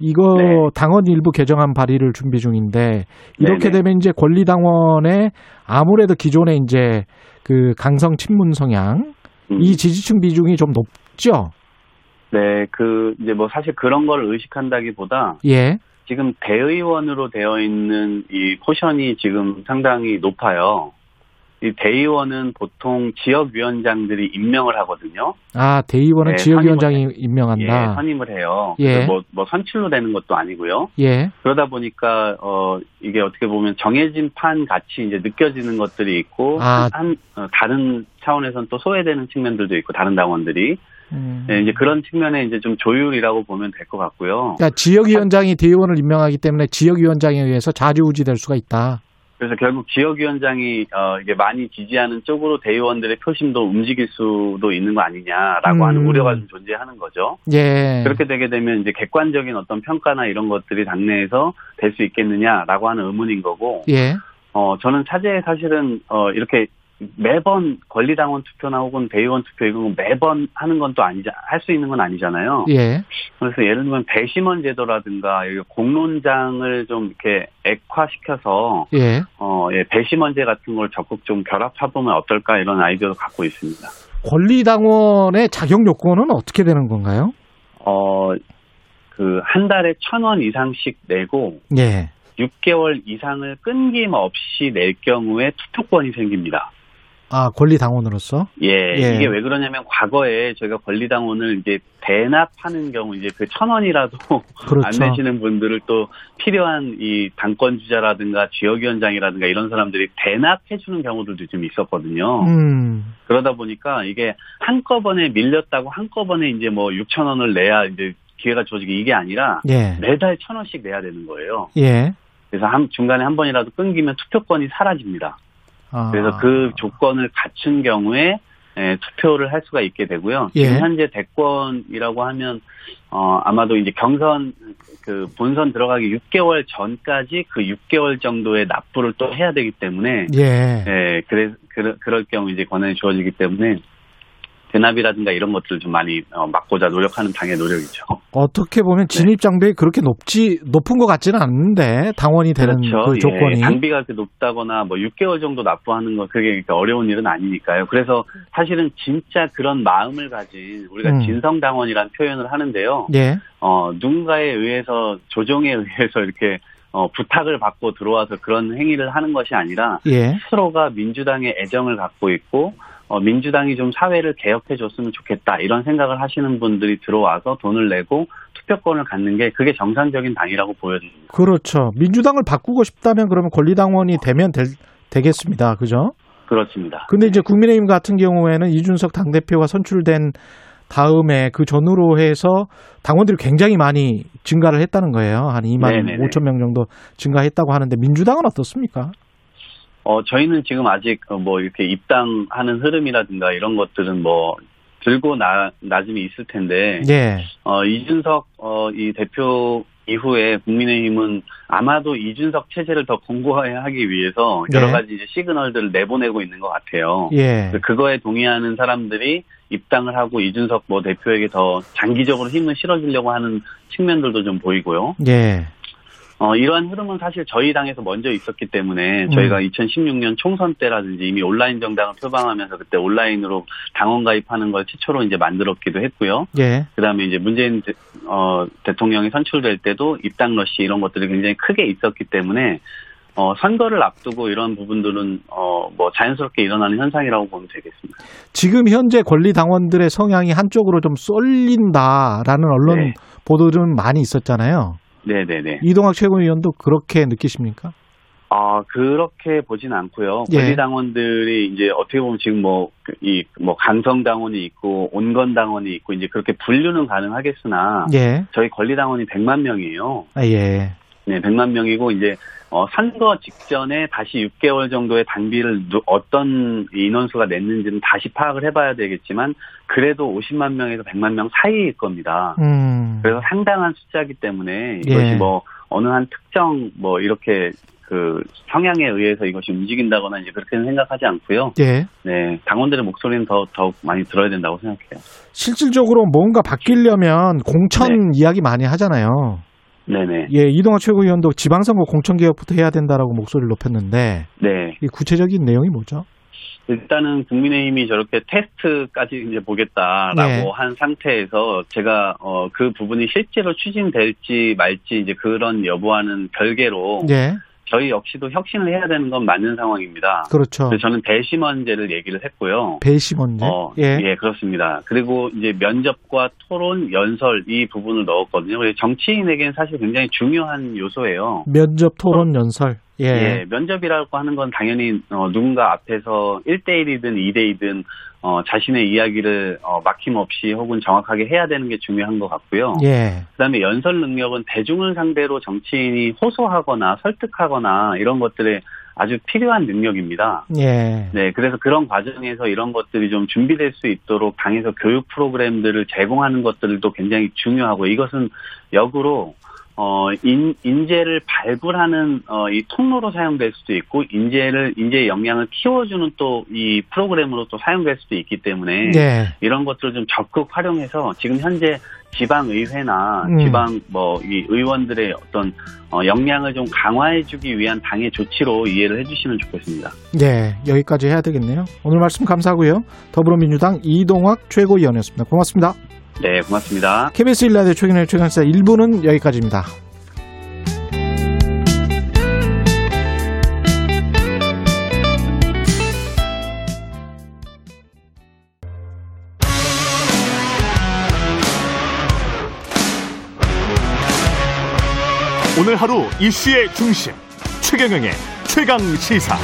이거 네. 당원 일부 개정안 발의를 준비 중인데 이렇게 네네. 되면 이제 권리당원의 아무래도 기존에 이제 그 강성 친문 성향 음. 이 지지층 비중이 좀 높죠. 네, 그, 이제 뭐 사실 그런 걸 의식한다기보다 예. 지금 대의원으로 되어 있는 이 포션이 지금 상당히 높아요. 이 대의원은 보통 지역위원장들이 임명을 하거든요. 아 대의원은 네, 지역위원장이 예, 임명한다. 선임을 해요. 예. 뭐, 뭐 선출로 되는 것도 아니고요. 예. 그러다 보니까, 어, 이게 어떻게 보면 정해진 판 같이 이제 느껴지는 것들이 있고, 아. 한, 어, 다른 차원에서는 또 소외되는 측면들도 있고, 다른 당원들이. 음. 네, 이제 그런 측면에 이제 좀 조율이라고 보면 될 것 같고요. 그러니까 지역위원장이 대의원을 임명하기 때문에 지역위원장에 의해서 좌지우지될 수가 있다. 그래서 결국 지역위원장이 어 이게 많이 지지하는 쪽으로 대의원들의 표심도 움직일 수도 있는 거 아니냐라고 하는 음. 우려가 좀 존재하는 거죠. 예. 그렇게 되게 되면 이제 객관적인 어떤 평가나 이런 것들이 당내에서 될 수 있겠느냐라고 하는 의문인 거고, 예. 어 저는 차제에 사실은 어 이렇게 매번 권리당원 투표나 혹은 대의원 투표 이런 거 매번 하는 건 또 아니자 할수 있는 건 아니잖아요. 예. 그래서 예를 들면 배심원 제도라든가 공론장을 좀 이렇게 액화시켜서 예. 어, 예, 배심원제 같은 걸 적극 좀 결합해보면 어떨까 이런 아이디어도 갖고 있습니다. 권리당원의 자격 요건은 어떻게 되는 건가요? 어, 그, 한 달에 천 원 이상씩 내고 예. 6개월 이상을 끊김 없이 낼 경우에 투표권이 생깁니다. 아, 권리당원으로서? 예, 예. 이게 왜 그러냐면 과거에 저희가 권리당원을 이제 대납하는 경우 이제 그 천 원이라도 그렇죠. 안 내시는 분들을 또 필요한 이 당권 주자라든가 지역위원장이라든가 이런 사람들이 대납해주는 경우들도 좀 있었거든요. 음. 그러다 보니까 이게 한꺼번에 밀렸다고 한꺼번에 이제 뭐 6천 원을 내야 이제 기회가 주어지기 이게 아니라 예. 매달 천 원씩 내야 되는 거예요. 예. 그래서 한 중간에 한 번이라도 끊기면 투표권이 사라집니다. 아. 그래서 그 조건을 갖춘 경우에 예, 투표를 할 수가 있게 되고요. 예. 지금 현재 대권이라고 하면 어, 아마도 이제 경선 그 본선 들어가기 6개월 전까지 그 6개월 정도의 납부를 또 해야 되기 때문에 예. 예, 그래, 그럴, 그럴 경우 이제 권한이 주어지기 때문에 대납이라든가 이런 것들을 좀 많이 어, 막고자 노력하는 당의 노력이죠. 어떻게 보면 진입 장벽이 그렇게 높지 높은 것 같지는 않는데 당원이 되는 그렇죠. 그 조건이 예, 당비가 그렇게 높다거나 뭐 6개월 정도 납부하는 거 그게 그렇게 어려운 일은 아니니까요. 그래서 사실은 진짜 그런 마음을 가진 우리가 음. 진성 당원이라는 표현을 하는데요. 예. 어, 누군가에 의해서 조정에 의해서 이렇게 어, 부탁을 받고 들어와서 그런 행위를 하는 것이 아니라 예. 스스로가 민주당의 애정을 갖고 있고 어, 민주당이 좀 사회를 개혁해 줬으면 좋겠다 이런 생각을 하시는 분들이 들어와서 돈을 내고 투표권을 갖는 게 그게 정상적인 당이라고 보여집니다. 그렇죠. 민주당을 바꾸고 싶다면 그러면 권리당원이 되면 될, 되겠습니다. 그죠? 그렇습니다. 근데 이제 국민의힘 같은 경우에는 이준석 당대표가 선출된 다음에 그 전후로 해서 당원들이 굉장히 많이 증가를 했다는 거예요. 한 2만 네네네. 5천 명 정도 증가했다고 하는데 민주당은 어떻습니까? 어, 저희는 지금 아직 어, 뭐 이렇게 입당하는 흐름이라든가 이런 것들은 뭐 들고 나, 나짐이 있을 텐데, 예. 어, 이준석, 어, 이 대표 이후에 국민의힘은 아마도 이준석 체제를 더 공고화하기 위해서 여러 네. 가지 이제 시그널들을 내보내고 있는 것 같아요. 예. 그거에 동의하는 사람들이 입당을 하고 이준석 뭐 대표에게 더 장기적으로 힘을 실어주려고 하는 측면들도 좀 보이고요. 예. 어, 이러한 흐름은 사실 저희 당에서 먼저 있었기 때문에 음. 저희가 2016년 총선 때라든지 이미 온라인 정당을 표방하면서 그때 온라인으로 당원 가입하는 걸 최초로 이제 만들었기도 했고요. 예. 그다음에 이제 문재인 대, 어, 대통령이 선출될 때도 입당 러시 이런 것들이 굉장히 크게 있었기 때문에 어, 선거를 앞두고 이런 부분들은 어, 뭐 자연스럽게 일어나는 현상이라고 보면 되겠습니다. 지금 현재 권리 당원들의 성향이 한쪽으로 좀 쏠린다라는 언론 네. 보도들은 많이 있었잖아요. 네네네. 이동학 최고위원도 그렇게 느끼십니까? 아, 그렇게 보진 않고요. 예. 권리당원들이 이제 어떻게 보면 지금 뭐, 그 이, 뭐, 강성당원이 있고, 온건당원이 있고, 이제 그렇게 분류는 가능하겠으나, 예. 저희 권리당원이 100만 명이에요. 아, 예. 네, 100만 명이고, 이제, 어, 선거 직전에 다시 6개월 정도의 당비를 누- 어떤 인원수가 냈는지는 다시 파악을 해봐야 되겠지만, 그래도 50만 명에서 100만 명 사이일 겁니다. 음. 그래서 상당한 숫자이기 때문에 예. 이것이 뭐 어느 한 특정 뭐 이렇게 그 성향에 의해서 이것이 움직인다거나 이제 그렇게는 생각하지 않고요. 예. 네, 당원들의 목소리는 더 더욱 많이 들어야 된다고 생각해요. 실질적으로 뭔가 바뀌려면 공천 이야기 많이 하잖아요. 네네. 예, 이동학 최고위원도 지방선거 공천 개혁부터 해야 된다라고 목소리를 높였는데 네. 이 구체적인 내용이 뭐죠? 일단은 국민의힘이 저렇게 테스트까지 이제 보겠다라고 네. 한 상태에서 제가 어 그 부분이 실제로 추진될지 말지 이제 그런 여부와는 별개로 예. 저희 역시도 혁신을 해야 되는 건 맞는 상황입니다. 그렇죠. 그래서 저는 배심원제를 얘기를 했고요. 배심원제. 어, 예. 예. 그렇습니다. 그리고 이제 면접과 토론, 연설 이 부분을 넣었거든요. 정치인에게는 사실 굉장히 중요한 요소예요. 면접 토론 연설. 예. 예, 면접이라고 하는 건 당연히 어, 누군가 앞에서 1대1이든 2대2든 어, 자신의 이야기를 어, 막힘없이 혹은 정확하게 해야 되는 게 중요한 것 같고요. 예. 그다음에 연설 능력은 대중을 상대로 정치인이 호소하거나 설득하거나 이런 것들에 아주 필요한 능력입니다. 예. 네, 그래서 그런 과정에서 이런 것들이 좀 준비될 수 있도록 당에서 교육 프로그램들을 제공하는 것들도 굉장히 중요하고 이것은 역으로 어, 인, 인재를 발굴하는, 어, 이 통로로 사용될 수도 있고, 인재를, 인재의 역량을 키워주는 또 이 프로그램으로 또 사용될 수도 있기 때문에, 예. 이런 것들을 좀 적극 활용해서 지금 현재 지방의회나 음. 지방 뭐, 이 의원들의 어떤, 어, 역량을 좀 강화해주기 위한 당의 조치로 이해를 해주시면 좋겠습니다. 예. 여기까지 해야 되겠네요. 오늘 말씀 감사하고요. 더불어민주당 이동학 최고위원이었습니다. 고맙습니다. 네, 고맙습니다. KBS 일라디오 최근의 최강사 1부는 여기까지입니다. 오늘 하루 이슈의 중심 최경영의 최강 시사.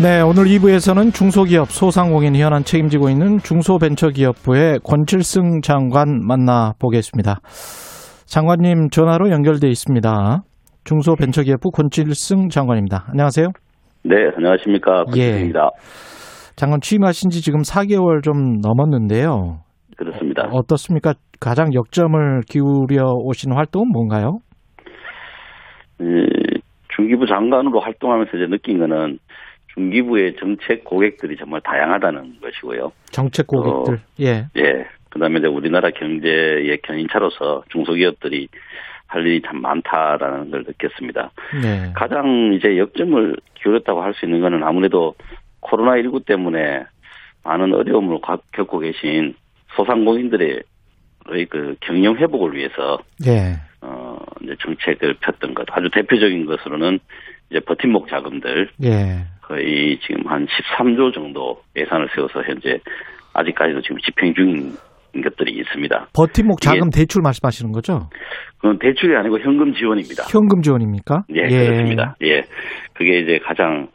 네, 오늘 2부에서는 중소기업 소상공인 현안 책임지고 있는 중소벤처기업부의 권칠승 장관 만나보겠습니다. 장관님 전화로 연결돼 있습니다. 중소벤처기업부 권칠승 장관입니다. 안녕하세요. 네, 안녕하십니까. 예. 권진입니다. 장관 취임하신 지 지금 4개월 좀 넘었는데요. 그렇습니다. 어, 어떻습니까? 가장 역점을 기울여 오신 활동은 뭔가요? 이 중기부 장관으로 활동하면서 이제 느낀 거는 중기부의 정책 고객들이 정말 다양하다는 것이고요. 정책 고객들. 예. 예. 그 다음에 이제 우리나라 경제의 견인차로서 중소기업들이 할 일이 참 많다라는 걸 느꼈습니다. 네. 가장 이제 역점을 기울였다고 할 수 있는 거는 아무래도 코로나19 때문에 많은 어려움을 가- 겪고 계신 소상공인들의 그 경영 회복을 위해서 예. 어 이제 정책을 폈던 것 아주 대표적인 것으로는 이제 버팀목 자금들 예. 거의 지금 한 13조 정도 예산을 세워서 현재 아직까지도 지금 집행 중인 것들이 있습니다. 버팀목 자금 대출 말씀하시는 거죠? 그건 대출이 아니고 현금 지원입니다. 현금 지원입니까? 예, 그렇습니다. 예. 그게 이제 가장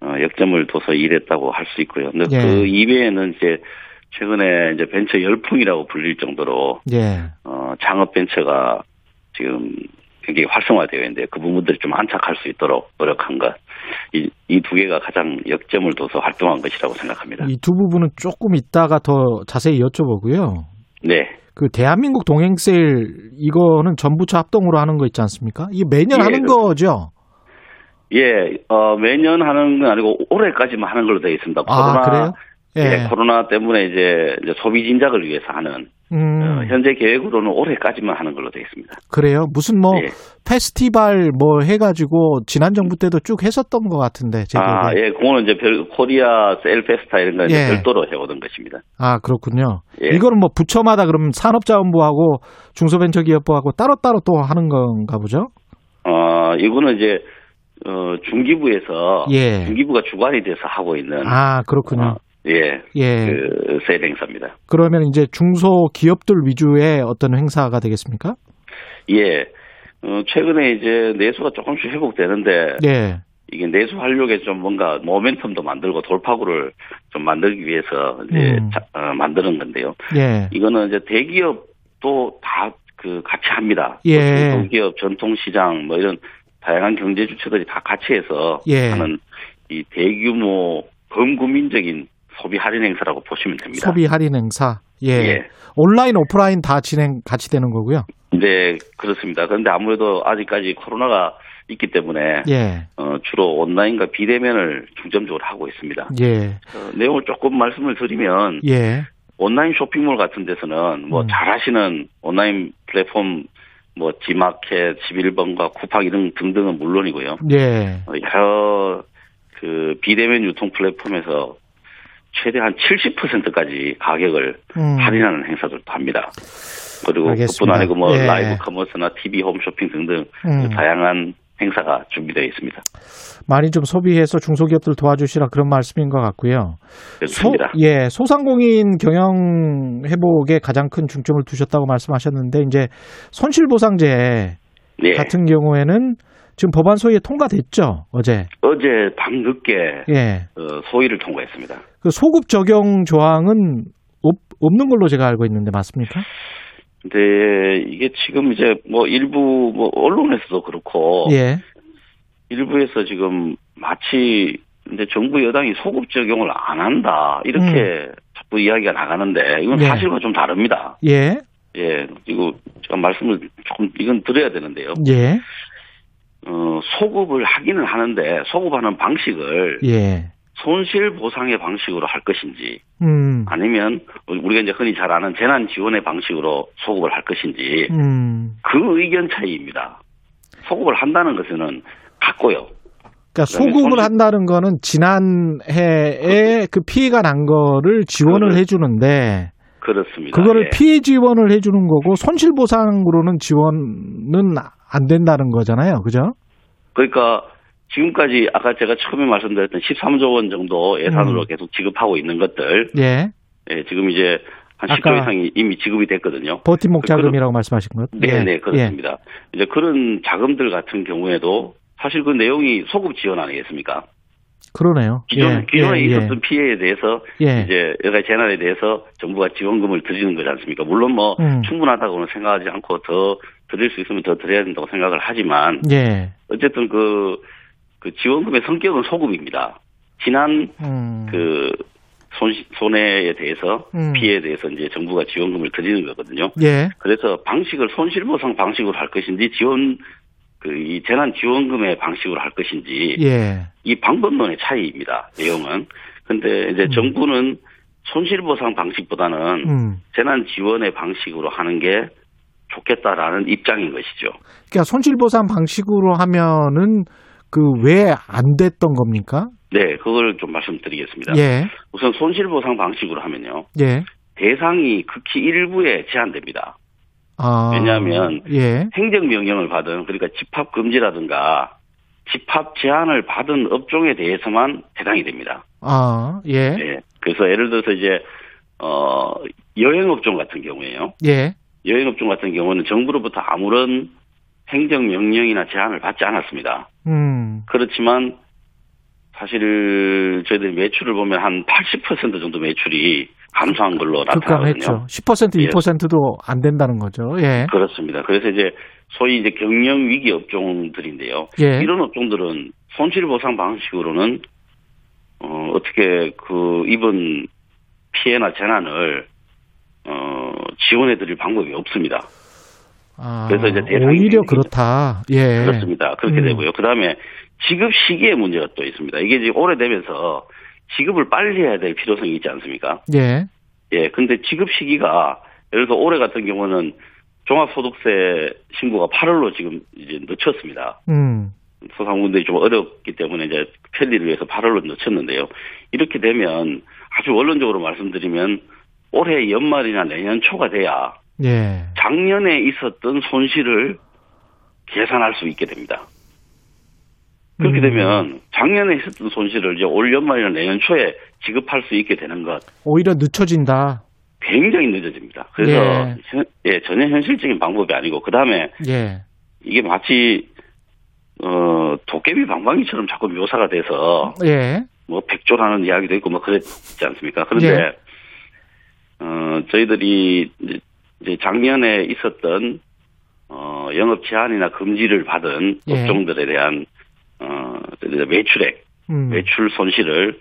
어, 역점을 둬서 일했다고 할 수 있고요. 근데 예. 그 이외에는 이제 최근에 이제 벤처 열풍이라고 불릴 정도로 예. 어, 창업 벤처가 지금 굉장히 활성화되어 있는데 그 부분들이 좀 안착할 수 있도록 노력한 것. 이, 이두 개가 가장 역점을 둬서 활동한 것이라고 생각합니다. 이 두 부분은 조금 이따가 더 자세히 여쭤보고요. 네. 그 대한민국 동행세일 이거는 전부처 합동으로 하는 거 있지 않습니까? 이게 매년 예, 하는 그렇습니다. 거죠? 예, 어, 매년 하는 건 아니고 올해까지만 하는 걸로 되어 있습니다. 아, 그래요? 예. 예, 코로나 때문에 이제, 이제 소비 진작을 위해서 하는 음, 어, 현재 계획으로는 올해까지만 하는 걸로 되어 있습니다. 그래요? 무슨 뭐 예. 페스티벌 뭐 해가지고 지난 정부 때도 쭉 했었던 것 같은데 제 아. 예, 그거는 이제 별, 코리아 셀페스타 이런 거 예. 별도로 해오던 것입니다. 아 그렇군요. 예. 이거는 뭐 부처마다 그럼 산업자원부하고 중소벤처기업부하고 따로따로 또 하는 건가 보죠? 어, 이거는 이제, 어, 중기부에서, 예. 중기부가 주관이 돼서 하고 있는, 아 그렇군요. 어, 예, 예. 그, 세일 행사입니다. 그러면 이제 중소 기업들 위주의 어떤 행사가 되겠습니까? 예, 어, 최근에 이제 내수가 조금씩 회복되는데, 예. 이게 내수 활력에 좀 뭔가 모멘텀도 만들고 돌파구를 좀 만들기 위해서 이제 음. 자- 어, 만드는 건데요. 예. 이거는 이제 대기업도 다 그 같이 합니다. 예. 중소기업, 전통시장 뭐 이런 다양한 경제 주체들이 다 같이 해서 예. 하는 이 대규모 범국민적인 소비 할인 행사라고 보시면 됩니다. 소비 할인 행사. 예. 예. 온라인 오프라인 다 진행 같이 되는 거고요. 네, 그렇습니다. 그런데 아무래도 아직까지 코로나가 있기 때문에 예. 어, 주로 온라인과 비대면을 중점적으로 하고 있습니다. 예. 어, 내용을 조금 말씀을 드리면 예. 온라인 쇼핑몰 같은 데서는 뭐 음. 잘하시는 온라인 플랫폼 뭐 지마켓, 11번과 쿠팡 이런 등등은 물론이고요. 예. 어, 여러 그 비대면 유통 플랫폼에서 최대 한 70%까지 가격을 음. 할인하는 행사들도 합니다. 그리고 알겠습니다. 그뿐 아니고 뭐 예. 라이브 커머스나 TV 홈쇼핑 등등 음. 다양한 행사가 준비되어 있습니다. 많이 좀 소비해서 중소기업들 도와주시라 그런 말씀인 것 같고요. 그렇습니다. 소, 예, 소상공인 경영 회복에 가장 큰 중점을 두셨다고 말씀하셨는데 이제 손실보상제 예. 같은 경우에는 지금 법안 소위에 통과됐죠 어제. 어제 밤 늦게 예, 어, 소위를 통과했습니다. 그 소급 적용 조항은 없, 없는 걸로 제가 알고 있는데 맞습니까? 근데 이게 지금 이제 뭐 일부 뭐 언론에서도 그렇고 예, 일부에서 지금 마치 이제 정부 여당이 소급 적용을 안 한다 이렇게 자꾸 이야기가 나가는데 이건 음. 예. 사실과 좀 다릅니다. 예, 예, 이거 제가 말씀을 조금 이건 드려야 되는데요. 예, 어, 소급을 하기는 하는데 소급하는 방식을 예. 손실 보상의 방식으로 할 것인지 음, 아니면 우리가 이제 흔히 잘 아는 재난 지원의 방식으로 소급을 할 것인지 음. 그 의견 차이입니다. 소급을 한다는 것은 같고요. 그러니까 소급을 손실- 한다는 거는 지난 해에 그 피해가 난 거를 지원을 그렇- 해주는데 그렇습니다. 그거를 예. 피해 지원을 해주는 거고 손실 보상으로는 지원은 안 된다는 거잖아요, 그죠? 그러니까 지금까지 아까 제가 처음에 말씀드렸던 13조 원 정도 예산으로 음. 계속 지급하고 있는 것들 예, 예, 지금 이제 한 아까 10조 이상이 이미 지급이 됐거든요. 버팀목 그- 자금이라고 말씀하신 것. 네, 예, 네, 그렇습니다. 이제 그런 자금들 같은 경우에도 사실 그 내용이 소급 지원 아니겠습니까? 그러네요. 기존, 예, 기존에 예, 있었던 피해에 대해서 예, 이제 여러 가지 재난에 대해서 정부가 지원금을 드리는 거지 않습니까? 물론 뭐 음. 충분하다고는 생각하지 않고 더 드릴 수 있으면 더 드려야 된다고 생각을 하지만 예, 어쨌든 그, 그 지원금의 성격은 소급입니다. 지난 음. 그 손, 손해에 대해서 음. 피해에 대해서 이제 정부가 지원금을 드리는 거거든요. 예. 그래서 방식을 손실보상 방식으로 할 것인지 지원 그 이 재난 지원금의 방식으로 할 것인지 예. 이 방법론의 차이입니다. 내용은. 근데 이제 음. 정부는 손실보상 방식보다는 음. 재난 지원의 방식으로 하는 게 좋겠다라는 입장인 것이죠. 그러니까 손실보상 방식으로 하면은 그 왜 안 됐던 겁니까? 네, 그걸 좀 말씀드리겠습니다. 예. 우선 손실보상 방식으로 하면요. 예. 대상이 극히 일부에 제한됩니다. 아. 왜냐하면 예. 행정명령을 받은 그러니까 집합 금지라든가 집합 제한을 받은 업종에 대해서만 해당이 됩니다. 아, 예. 예. 그래서 예를 들어서 이제 어 여행업종 같은 경우에요. 예. 여행업종 같은 경우는 정부로부터 아무런 행정명령이나 제한을 받지 않았습니다. 음. 그렇지만 사실 저희들이 매출을 보면 한 80% 정도 매출이 감소한 걸로 나타나거든요. 급감했죠. 10% 예. 2%도 안 된다는 거죠. 예. 그렇습니다. 그래서 이제 소위 이제 경영 위기 업종들인데요. 예. 이런 업종들은 손실 보상 방식으로는 어, 어떻게 그 입은 피해나 재난을 어, 지원해 드릴 방법이 없습니다. 아, 그래서 이제 대상이 오히려. 그렇다. 예. 그렇습니다. 그렇게 음. 되고요. 그 다음에 지급 시기에 문제가 또 있습니다. 이게 이제 오래되면서 지급을 빨리 해야 될 필요성이 있지 않습니까? 예. 예, 근데 지급 시기가 예를 들어서 올해 같은 경우는 종합소득세 신고가 8월로 지금 이제 늦췄습니다. 음. 소상공인들이 좀 어렵기 때문에 이제 편리를 위해서 8월로 늦췄는데요. 이렇게 되면 아주 원론적으로 말씀드리면 올해 연말이나 내년 초가 돼야 예. 작년에 있었던 손실을 계산할 수 있게 됩니다. 그렇게 음. 되면 작년에 있었던 손실을 이제 올 연말이나 내년 초에 지급할 수 있게 되는 것 오히려 늦춰진다. 굉장히 늦어집니다. 그래서 예. 현- 예, 전혀 현실적인 방법이 아니고 그 다음에 예. 이게 마치 어 도깨비 방망이처럼 자꾸 묘사가 돼서 예. 뭐 백조라는 이야기도 있고 뭐 그랬지 않습니까? 그런데 예. 어 저희들이 이제- 작년에 있었던 어 영업 제한이나 금지를 받은 예. 업종들에 대한 어 매출액, 음. 매출 손실을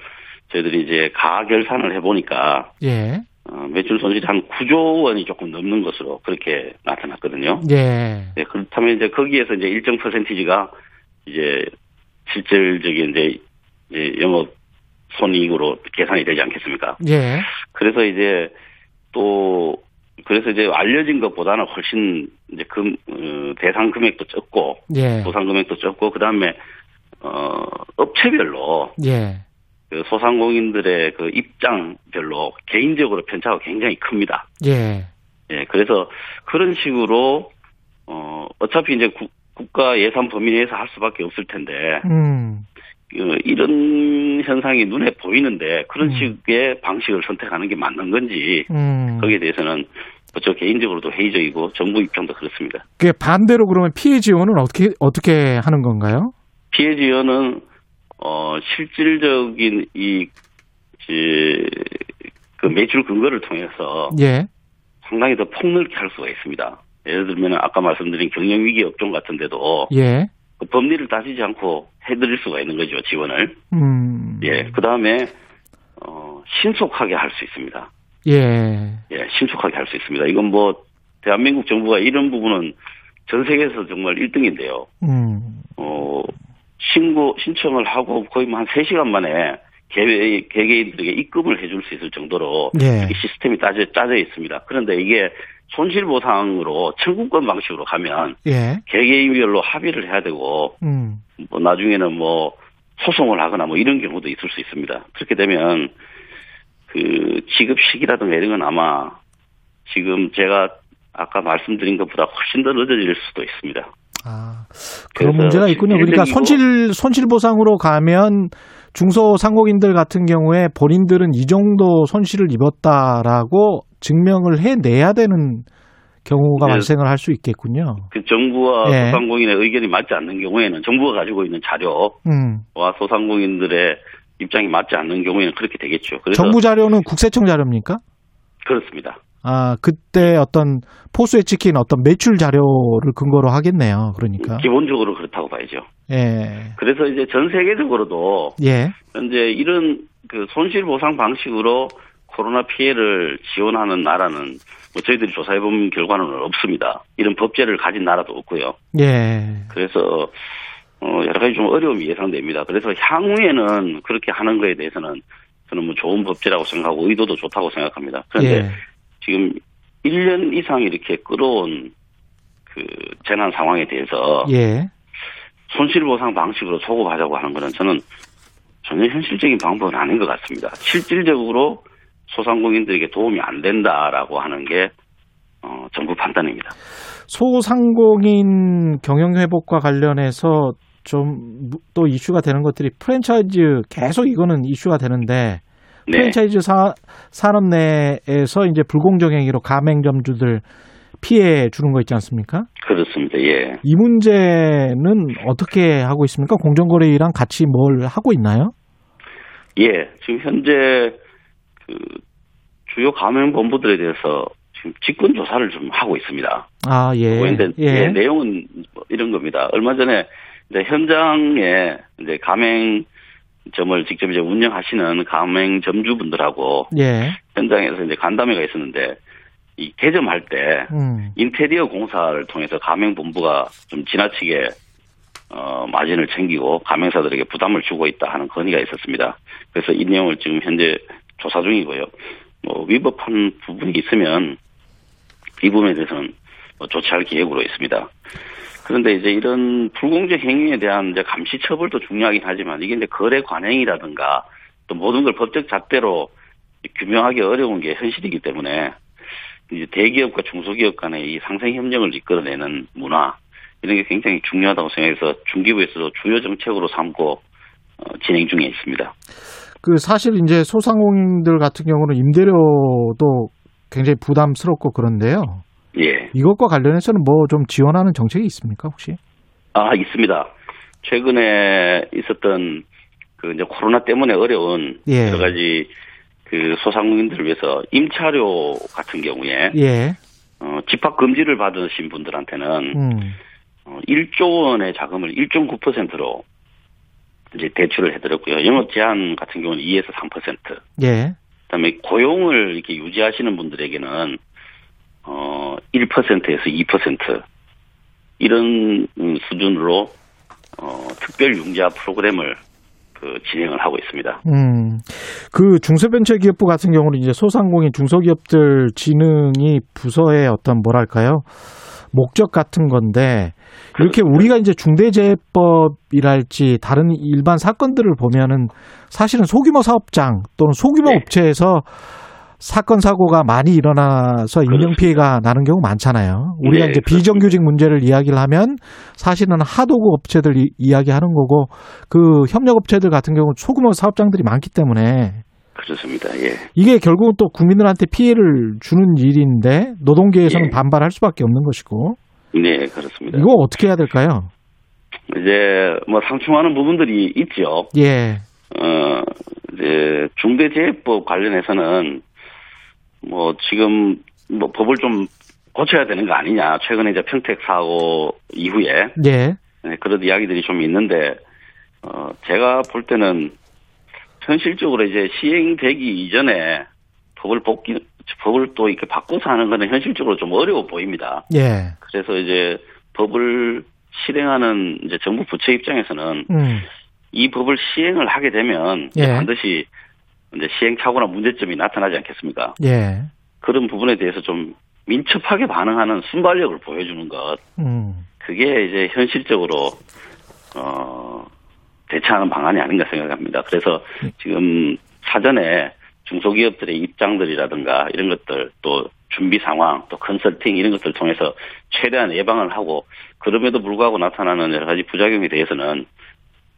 저희들이 이제 가결산을 해보니까 예. 어, 매출 손실이 한 9조 원이 조금 넘는 것으로 그렇게 나타났거든요. 예. 네, 그렇다면 이제 거기에서 이제 일정 퍼센티지가 이제 실질적인 이제, 이제 영업 손익으로 계산이 되지 않겠습니까? 예. 그래서 이제 또 그래서 이제 알려진 것보다는 훨씬 이제 금 어, 대상 금액도 적고 예. 보상 금액도 적고 그 다음에 어 업체별로 예. 그 소상공인들의 그 입장별로 개인적으로 편차가 굉장히 큽니다. 예. 예, 그래서 그런 식으로 어 어차피 이제 국, 국가 예산 범위 내에서 할 수밖에 없을 텐데 음. 어, 이런 현상이 눈에 보이는데 그런 음. 식의 방식을 선택하는 게 맞는 건지 음. 거기에 대해서는 저 개인적으로도 회의적이고 정부 입장도 그렇습니다. 그게 반대로 그러면 피해 지원은 어떻게 어떻게 하는 건가요? 피해 지원은 어 실질적인 이 지, 그 매출 근거를 통해서 예. 상당히 더 폭넓게 할 수가 있습니다. 예를 들면 아까 말씀드린 경영 위기 업종 같은 데도 예. 그 법리를 따지지 않고 해드릴 수가 있는 거죠 지원을. 음. 예. 그 다음에 어 신속하게 할 수 있습니다. 예. 예, 신속하게 할 수 있습니다. 이건 뭐 대한민국 정부가 이런 부분은 전 세계에서 정말 1등인데요. 음. 어 신고 신청을 하고 거의 뭐 한 3시간 만에 개, 개개인들에게 입금을 해줄 수 있을 정도로 예. 시스템이 짜져, 짜져 있습니다. 그런데 이게 손실보상으로 청구권 방식으로 가면 예. 개개인별로 합의를 해야 되고 음. 뭐 나중에는 뭐 소송을 하거나 뭐 이런 경우도 있을 수 있습니다. 그렇게 되면 그 지급 시기라든가 이런 건 아마 지금 제가 아까 말씀드린 것보다 훨씬 더 늦어질 수도 있습니다. 아, 그런 문제가 있군요. 그러니까 손실 손실 보상으로 가면 중소상공인들 같은 경우에 본인들은 이 정도 손실을 입었다라고 증명을 해내야 되는 경우가 네. 발생을 할 수 있겠군요. 그 정부와 예. 소상공인의 의견이 맞지 않는 경우에는 정부가 가지고 있는 자료와 음. 소상공인들의 입장이 맞지 않는 경우에는 그렇게 되겠죠. 정부 자료는 국세청 자료입니까? 그렇습니다. 아, 그때 어떤 포수에 찍힌 어떤 매출 자료를 근거로 하겠네요. 그러니까. 기본적으로 그렇다고 봐야죠. 예. 그래서 이제 전 세계적으로도 예. 현재 이런 그 손실 보상 방식으로 코로나 피해를 지원하는 나라는 뭐 저희들이 조사해 본 결과는 없습니다. 이런 법제를 가진 나라도 없고요. 예. 그래서 어 여러 가지 좀 어려움이 예상됩니다. 그래서 향후에는 그렇게 하는 거에 대해서는 저는 뭐 좋은 법제라고 생각하고 의도도 좋다고 생각합니다. 그런데 예. 지금 1년 이상 이렇게 끌어온 그 재난 상황에 대해서 예. 손실보상 방식으로 소급하자고 하는 거는 저는 전혀 현실적인 방법은 아닌 것 같습니다. 실질적으로 소상공인들에게 도움이 안 된다라고 하는 게 어, 정부 판단입니다. 소상공인 경영 회복과 관련해서 좀 또 이슈가 되는 것들이 프랜차이즈 계속 이거는 이슈가 되는데 네, 프랜차이즈 사, 산업 내에서 이제 불공정 행위로 가맹점주들 피해 주는 거 있지 않습니까? 그렇습니다. 예. 이 문제는 어떻게 하고 있습니까? 공정거래위랑 같이 뭘 하고 있나요? 예, 지금 현재 그 주요 가맹 본부들에 대해서 지금 직권 조사를 좀 하고 있습니다. 아, 예. 그런데 예. 예, 내용은 뭐 이런 겁니다. 얼마 전에 이제 현장에 이제 가맹 점을 직접 이제 운영하시는 가맹점주분들하고 예. 현장에서 이제 간담회가 있었는데 이 개점할 때 음. 인테리어 공사를 통해서 가맹본부가 좀 지나치게 어, 마진을 챙기고 가맹사들에게 부담을 주고 있다 하는 건의가 있었습니다. 그래서 이 내용을 지금 현재 조사 중이고요. 뭐 위법한 부분이 있으면 이 부분에 대해서는 뭐 조치할 계획으로 있습니다. 그런데 이제 이런 불공정 행위에 대한 이제 감시 처벌도 중요하긴 하지만 이게 이제 거래 관행이라든가 또 모든 걸 법적 잣대로 규명하기 어려운 게 현실이기 때문에 이제 대기업과 중소기업 간의 이 상생 협력을 이끌어내는 문화 이런 게 굉장히 중요하다고 생각해서 중기부에서도 주요 정책으로 삼고 어, 진행 중에 있습니다. 그 사실 이제 소상공인들 같은 경우는 임대료도 굉장히 부담스럽고 그런데요. 예. 이것과 관련해서는 뭐 좀 지원하는 정책이 있습니까, 혹시? 아, 있습니다. 최근에 있었던 그 이제 코로나 때문에 어려운 예. 여러 가지 그 소상공인들을 위해서 임차료 같은 경우에 예. 어, 집합 금지를 받으신 분들한테는 음. 어, 1조 원의 자금을 1.9%로 이제 대출을 해드렸고요. 영업 제한 같은 경우는 2에서 3%. 예. 그다음에 고용을 이렇게 유지하시는 분들에게는 어 1%에서 2% 이런 음, 수준으로 어 특별 융자 프로그램을 그 진행을 하고 있습니다. 음. 그 중소벤처기업부 같은 경우는 이제 소상공인 중소기업들 진흥이 부서의 어떤 뭐랄까요? 목적 같은 건데 이렇게 우리가 이제 중대재해법이랄지 다른 일반 사건들을 보면은 사실은 소규모 사업장 또는 소규모 네. 업체에서 사건 사고가 많이 일어나서 인명 피해가 나는 경우 많잖아요. 우리가 네, 이제. 비정규직 문제를 이야기를 하면 사실은 하도급 업체들 이- 이야기하는 거고 그 협력 업체들 같은 경우 소규모 사업장들이 많기 때문에 그렇습니다. 예. 이게 결국은 또 국민들한테 피해를 주는 일인데 노동계에서는 예. 반발할 수밖에 없는 것이고 네, 그렇습니다. 이거 어떻게 해야 될까요? 이제 뭐 상충하는 부분들이 있죠. 예, 어, 이제 중대재해법 관련해서는 뭐 지금 뭐 법을 좀 고쳐야 되는 거 아니냐. 최근에 이제 평택 사고 이후에 예, 네, 그런 이야기들이 좀 있는데 어, 제가 볼 때는 현실적으로 이제 시행되기 이전에 법을 복귀 법을 또 이렇게 바꿔서 하는 거는 현실적으로 좀 어려워 보입니다. 예, 그래서 이제 법을 실행하는 이제 정부 부처 입장에서는 음, 이 법을 시행을 하게 되면 예. 반드시 이제 시행착오나 문제점이 나타나지 않겠습니까? 예, 그런 부분에 대해서 좀 민첩하게 반응하는 순발력을 보여주는 것 음, 그게 이제 현실적으로 어 대처하는 방안이 아닌가 생각합니다. 그래서 지금 사전에 중소기업들의 입장들이라든가 이런 것들 또 준비 상황 또 컨설팅 이런 것들을 통해서 최대한 예방을 하고 그럼에도 불구하고 나타나는 여러 가지 부작용에 대해서는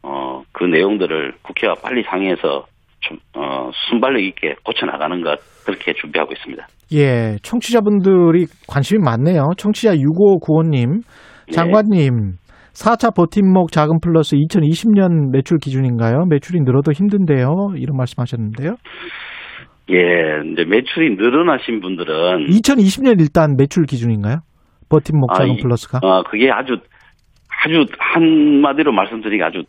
어 그 내용들을 국회와 빨리 상의해서 좀 어, 순발력 있게 고쳐 나가는 것 그렇게 준비하고 있습니다. 예. 청취자분들이 관심이 많네요. 청취자 6595님, 네. 장관님, 4차 버팀목 자금 플러스 2020년 매출 기준인가요? 매출이 늘어도 힘든데요. 이런 말씀 하셨는데요. 예, 이제 매출이 늘어나신 분들은 2020년 일단 매출 기준인가요? 버팀목 아, 자금 이- 플러스가? 어, 그게 아주 아주 한마디로 말씀드리기 아주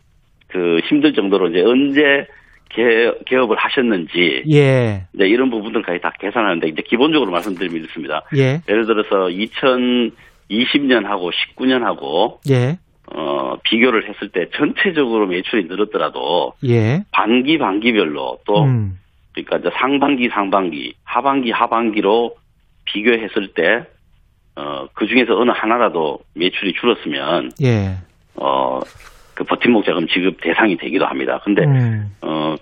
그 힘들 정도로 이제 언제 개, 개업 을 하셨는지 예, 이제 이런 부분들까지 다 계산하는데 이제 기본적으로 말씀드리면 이렇습니다. 예, 예를 들어서 2020년하고 19년하고 예, 어, 비교를 했을 때 전체적으로 매출이 늘었더라도 예. 반기 반기별로 또 음, 그러니까 이제 상반기 상반기 하반기 하반기로 비교했을 때 어, 그 중에서 어느 하나라도 매출이 줄었으면 예. 어, 그 버팀목 자금 지급 대상이 되기도 합니다. 근데 음, 어,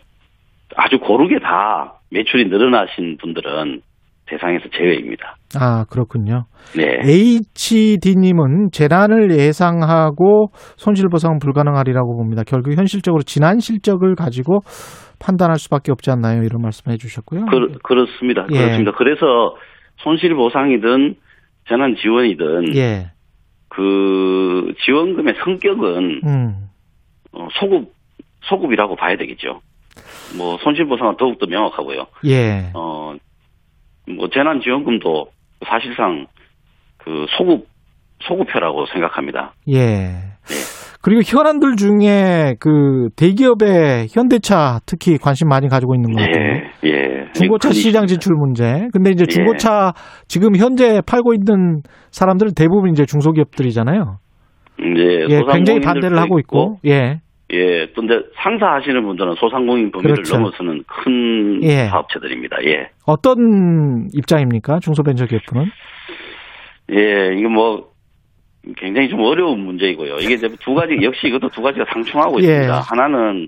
아주 고르게 다 매출이 늘어나신 분들은 대상에서 제외입니다. 아, 그렇군요. 네. HD님은 재난을 예상하고 손실 보상은 불가능하리라고 봅니다. 결국 현실적으로 지난 실적을 가지고 판단할 수밖에 없지 않나요? 이런 말씀 해 주셨고요. 그, 그렇습니다. 예. 그렇습니다. 그래서 손실 보상이든 재난 지원이든 예, 그 지원금의 성격은 음, 어, 소급 소급이라고 봐야 되겠죠. 뭐 손실 보상은 더욱 더 명확하고요. 예, 어, 뭐 재난 지원금도 사실상 그 소급 소급표라고 생각합니다. 예. 그리고 현안들 중에 그 대기업의 현대차 특히 관심 많이 가지고 있는 것 같아요. 예, 예. 중고차 큰 시장. 진출 문제. 근데 이제 예. 중고차 지금 현재 팔고 있는 사람들은 대부분 이제 중소기업들이잖아요. 이제 예, 굉장히 소상공인들도 반대를 하고 있고, 예, 예, 또 이제 상사하시는 분들은 소상공인 범위를 그렇죠. 넘어서는 큰 예. 사업체들입니다. 예. 어떤 입장입니까? 중소벤처기업부는? 예, 이게 뭐 굉장히 좀 어려운 문제이고요. 이게 두 가지 역시 이것도 두 가지가 상충하고 예. 있습니다. 하나는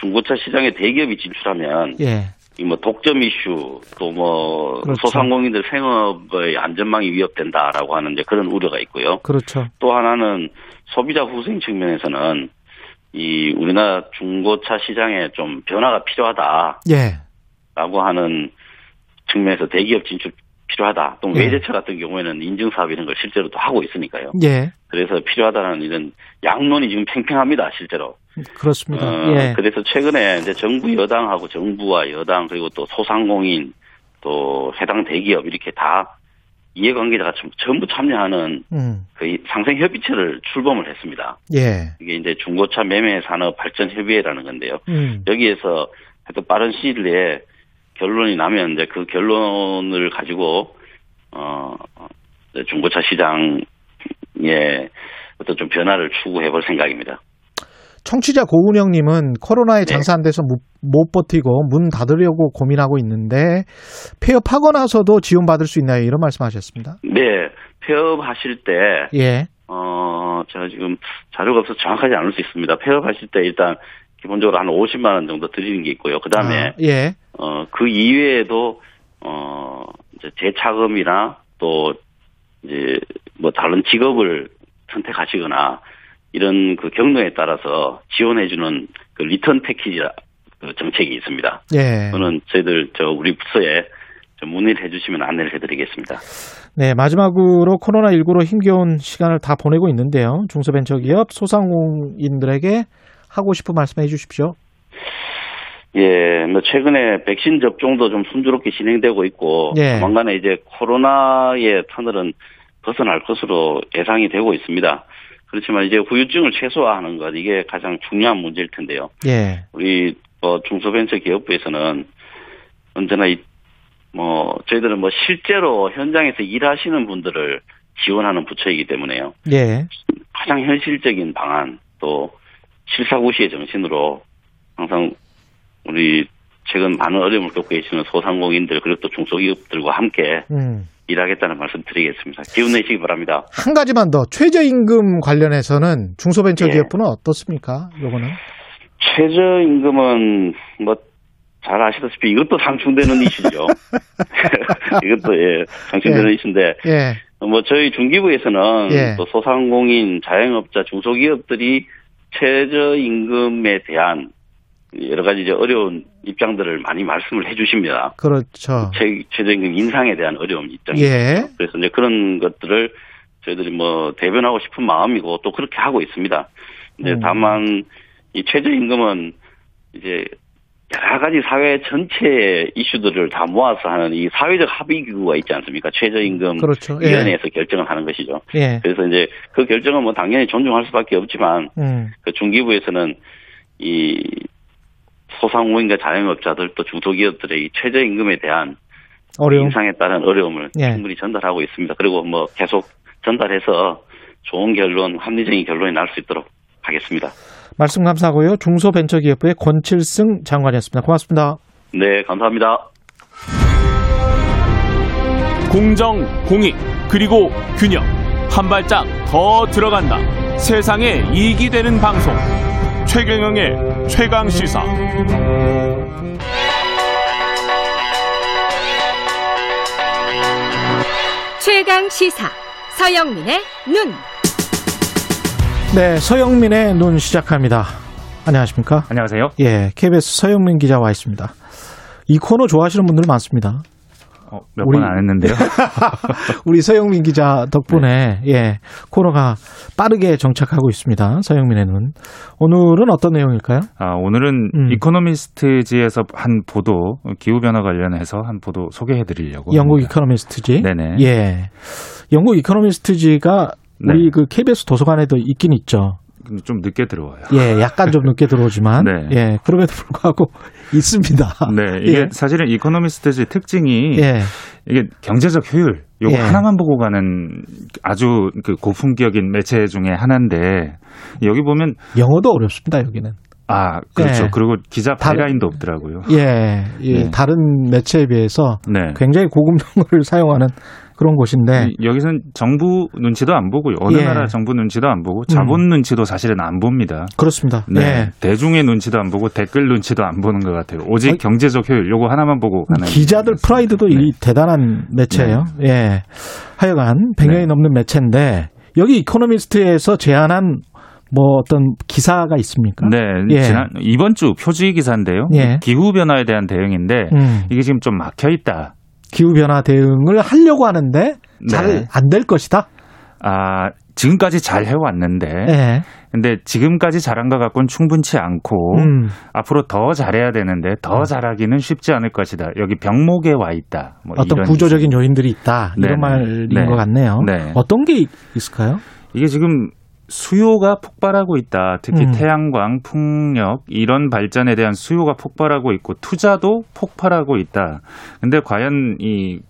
중고차 시장에 대기업이 진출하면 예, 이뭐 독점 이슈 또뭐 그렇죠. 소상공인들 생업의 안전망이 위협된다라고 하는 이제 그런 우려가 있고요. 그렇죠. 또 하나는 소비자 후생 측면에서는 이 우리나라 중고차 시장에 좀 변화가 필요하다. 예, 라고 하는 측면에서 대기업 진출 필요하다. 또 예. 외제차 같은 경우에는 인증 사업 이런 걸 실제로 또 하고 있으니까요. 예, 그래서 필요하다는 이런 양론이 지금 팽팽합니다, 실제로. 그렇습니다. 어, 예, 그래서 최근에 이제 정부 여당하고 정부와 여당 그리고 또 소상공인 또 해당 대기업 이렇게 다 이해관계자가 전- 전부 참여하는 음, 그 상생 협의체를 출범을 했습니다. 예, 이게 이제 중고차 매매 산업 발전 협의회라는 건데요. 음, 여기에서 하여튼 빠른 시일 내에 결론이 나면 이제 그 결론을 가지고 어 중고차 시장에 어떤 좀 변화를 추구해 볼 생각입니다. 청취자 고은영님은 코로나에 네. 장사 안 돼서 못, 못 버티고 문 닫으려고 고민하고 있는데 폐업하고 나서도 지원받을 수 있나요? 이런 말씀하셨습니다. 네, 폐업하실 때 예, 어, 제가 지금 자료가 없어서 정확하지 않을 수 있습니다. 폐업하실 때 일단 기본적으로 한 50만 원 정도 드리는 게 있고요. 그 다음에 아, 예, 어, 그 이외에도, 어, 이제 재창업이나 또, 이제, 뭐 다른 직업을 선택하시거나, 이런 그 경로에 따라서 지원해주는 그 리턴 패키지 그 정책이 있습니다. 예. 그거는 저희들, 저, 우리 부서에 좀 문의를 해주시면 안내를 해드리겠습니다. 네, 마지막으로 코로나19로 힘겨운 시간을 다 보내고 있는데요. 중소벤처기업 소상공인들에게 하고 싶은 말씀 해 주십시오. 예, 뭐 최근에 백신 접종도 좀 순조롭게 진행되고 있고 예. 조만간에 이제 코로나의 터널은 벗어날 것으로 예상이 되고 있습니다. 그렇지만 이제 후유증을 최소화하는 것 이게 가장 중요한 문제일 텐데요. 예, 우리 뭐 중소벤처기업부에서는 언제나 이 뭐 저희들은 뭐 실제로 현장에서 일하시는 분들을 지원하는 부처이기 때문에요. 예, 가장 현실적인 방안 또 실사구시의 정신으로 항상 우리 최근 많은 어려움을 겪고 계시는 소상공인들 그리고 또 중소기업들과 함께 음. 일하겠다는 말씀 드리겠습니다. 기운 내시기 바랍니다. 한 가지만 더 최저임금 관련해서는 중소벤처기업부는 예. 어떻습니까? 요거는 최저임금은 뭐 잘 아시다시피 이것도 상충되는 이슈죠. 이것도 예 상충되는 예. 이슈인데 예, 뭐 저희 중기부에서는 예. 또 소상공인, 자영업자, 중소기업들이 최저임금에 대한 여러 가지 이제 어려운 입장들을 많이 말씀을 해주십니다. 그렇죠. 최, 최저임금 인상에 대한 어려운 입장이죠. 예, 그래서 이제 그런 것들을 저희들이 뭐 대변하고 싶은 마음이고 또 그렇게 하고 있습니다. 근데 음. 다만 이 최저임금은 이제 여러 가지 사회 전체 이슈들을 다 모아서 하는 이 사회적 합의 기구가 있지 않습니까? 최저임금 그렇죠. 예. 위원회에서 결정을 하는 것이죠. 예. 그래서 이제 그 결정은 뭐 당연히 존중할 수밖에 없지만 음. 그 중기부에서는 이 소상공인과 자영업자들 또 중소기업들의 이 최저임금에 대한 어려움. 인상에 따른 어려움을 예. 충분히 전달하고 있습니다. 그리고 뭐 계속 전달해서 좋은 결론, 합리적인 결론이 날 수 있도록 하겠습니다. 말씀 감사하고요. 중소벤처기업부의 권칠승 장관이었습니다. 고맙습니다. 네, 감사합니다. 공정, 공익, 그리고 균형. 한 발짝 더 들어간다. 세상에 이익이 되는 방송. 최경영의 최강 시사. 최강 시사 서영민의 눈. 네, 서영민의 눈 시작합니다. 안녕하십니까? 안녕하세요. 예, KBS 서영민 기자 와 있습니다. 이 코너 좋아하시는 분들 많습니다. 어, 몇 번 안 했는데요. 우리 서영민 기자 덕분에 예 코너가 빠르게 정착하고 있습니다. 서영민의 눈. 오늘은 어떤 내용일까요? 아, 오늘은 음. 이코노미스트지에서 한 보도, 기후 변화 관련해서 한 보도 소개해 드리려고. 영국 합니다. 이코노미스트지. 네네. 예. 영국 이코노미스트지가 네. 우리 그 KBS 도서관에도 있긴 있죠. 좀 늦게 들어와요. 예, 약간 좀 늦게 들어오지만 네. 예, 그럼에도 불구하고 있습니다. 네, 이게 예. 사실은 이코노미스트의 특징이 예. 이게 경제적 효율 요거 예. 하나만 보고 가는 아주 그 고품격인 매체 중에 하나인데 여기 보면 영어도 어렵습니다, 여기는. 아 그렇죠. 예. 그리고 기자 byline도 없더라고요. 예, 예, 네. 다른 매체에 비해서 네. 굉장히 고급 용어를 사용하는 그런 곳인데 이- 여기선 정부 눈치도 안 보고요. 어느 예. 음. 나라 정부 눈치도 안 보고 자본 눈치도 사실은 안 봅니다. 그렇습니다. 네. 예. 대중의 눈치도 안 보고 댓글 눈치도 안 보는 것 같아요. 오직 아니, 경제적 효율 요거 하나만 보고 가는 기자들. 프라이드도 네. 이 대단한 매체예요. 예. 하여간 100년이 네. 넘는 매체인데 여기 이코노미스트에서 제안한 뭐 어떤 기사가 있습니까? 네, 예. 지난 이번 주 표지 기사인데요. 예. 기후 변화에 대한 대응인데 음, 이게 지금 좀 막혀 있다. 기후 변화 대응을 하려고 하는데 잘 네. 안될 것이다. 아, 지금까지 잘 해왔는데, 예. 근데 지금까지 잘한 것 갖고는 충분치 않고, 음, 앞으로 더 잘해야 되는데, 더 잘하기는 쉽지 않을 것이다. 여기 병목에 와 있다. 뭐 어떤 이런 구조적인 요인들이 있다. 이런 네네. 말인 네. 것 같네요. 네. 어떤 게 있- 있을까요? 이게 지금 수요가 폭발하고 있다. 특히 음. 태양광, 풍력 이런 발전에 대한 수요가 폭발하고 있고 투자도 폭발하고 있다. 근데 과연 이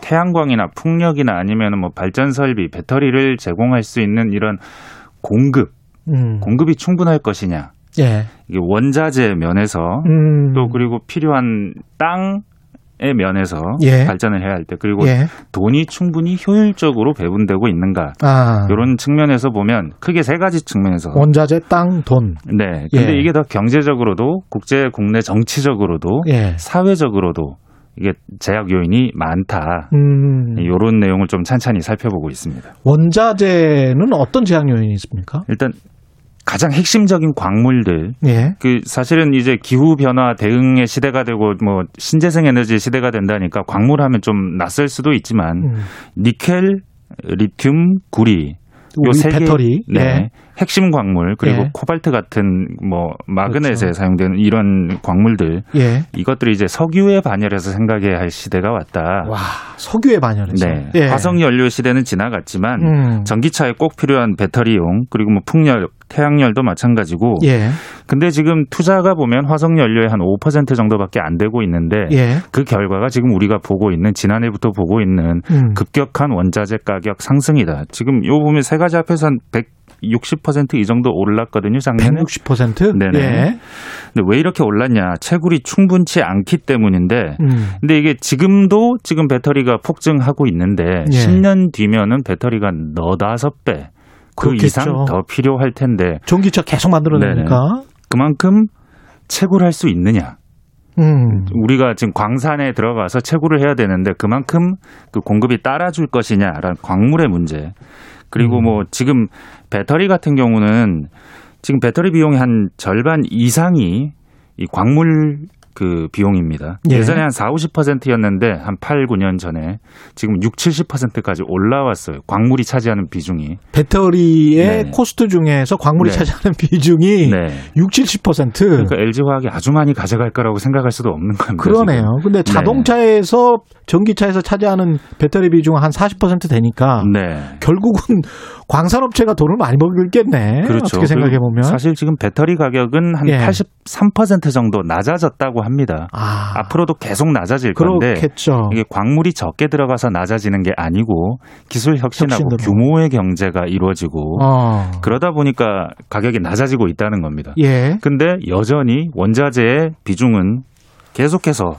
태양광이나 풍력이나 아니면 뭐 발전 설비, 배터리를 제공할 수 있는 이런 공급, 음, 공급이 충분할 것이냐? 예. 이게 원자재 면에서 음, 또 그리고 필요한 땅 의 면에서 예. 발전을 해야 할 때 그리고 예. 돈이 충분히 효율적으로 배분되고 있는가 아, 이런 측면에서 보면 크게 세 가지 측면에서 원자재, 땅, 돈. 네 근데 예. 이게 더 경제적으로도 국제 국내 정치적으로도 예. 사회적으로도 이게 제약 요인이 많다 음, 이런 내용을 좀 찬찬히 살펴보고 있습니다. 원자재는 어떤 제약 요인이 있습니까? 일단 가장 핵심적인 광물들 예. 그 사실은 이제 기후 변화 대응의 시대가 되고 뭐 신재생 에너지 시대가 된다니까 광물하면 좀 낯설 수도 있지만 음, 니켈, 리튬, 구리 요세 개, 배터리. 네. 예. 핵심 광물 그리고 예. 코발트 같은 뭐 마그넷에 그렇죠. 사용되는 이런 광물들 예. 이것들이 이제 석유에 반열해서 생각해야 할 시대가 왔다. 와, 석유에 반열해서. 네. 예. 화석 연료 시대는 지나갔지만 음. 전기차에 꼭 필요한 배터리용 그리고 뭐 풍력, 태양열도 마찬가지고 예. 근데 지금 투자가 보면 화석 연료의 한 5% 정도밖에 안 되고 있는데 예. 그 결과가 지금 우리가 보고 있는 지난해부터 보고 있는 음. 급격한 원자재 가격 상승이다. 지금 요 보면 세 가지 합해서 한 160%이 정도 올랐거든요, 작년에. 160%? 네네. 예. 근데 왜 이렇게 올랐냐? 채굴이 충분치 않기 때문인데 음. 근데 이게 지금도 지금 배터리가 폭증하고 있는데 예. 10년 뒤면은 배터리가 너다섯 배 그. 이상 더 필요할 텐데 전기차 계속 만들어내니까. 그만큼 채굴할 수 있느냐? 음. 우리가 지금 광산에 들어가서 채굴을 해야 되는데 그만큼 그 공급이 따라줄 것이냐라는 광물의 문제. 그리고 음. 뭐 지금 배터리 같은 경우는 지금 배터리 비용의 한 절반 이상이 이 광물 그 비용입니다. 예. 예. 전에 한 4, 50%였는데 한 8, 9년 전에 지금 6, 70%까지 올라왔어요. 광물이 차지하는 비중이. 배터리의 네. 코스트 중에서 광물이 네. 차지하는 비중이 네. 6, 70%. 그러니까 LG화학이 아주 많이 가져갈 거라고 생각할 수도 없는 겁니다. 그러네요. 지금. 근데 자동차에서 전기차에서 차지하는 배터리 비중은 한40% 되니까 네. 결국은 광산업체가 돈을 많이 벌겠네. 그렇죠. 어떻게 생각해 보면. 사실 지금 배터리 가격은 한 예. 83% 정도 낮아졌다고 합니다. 아, 앞으로도 계속 낮아질 건데 그렇겠죠. 이게 광물이 적게 들어가서 낮아지는 게 아니고 기술 혁신하고 혁신으로. 규모의 경제가 이루어지고 어. 그러다 보니까 가격이 낮아지고 있다는 겁니다. 예. 근데 여전히 원자재의 비중은 계속해서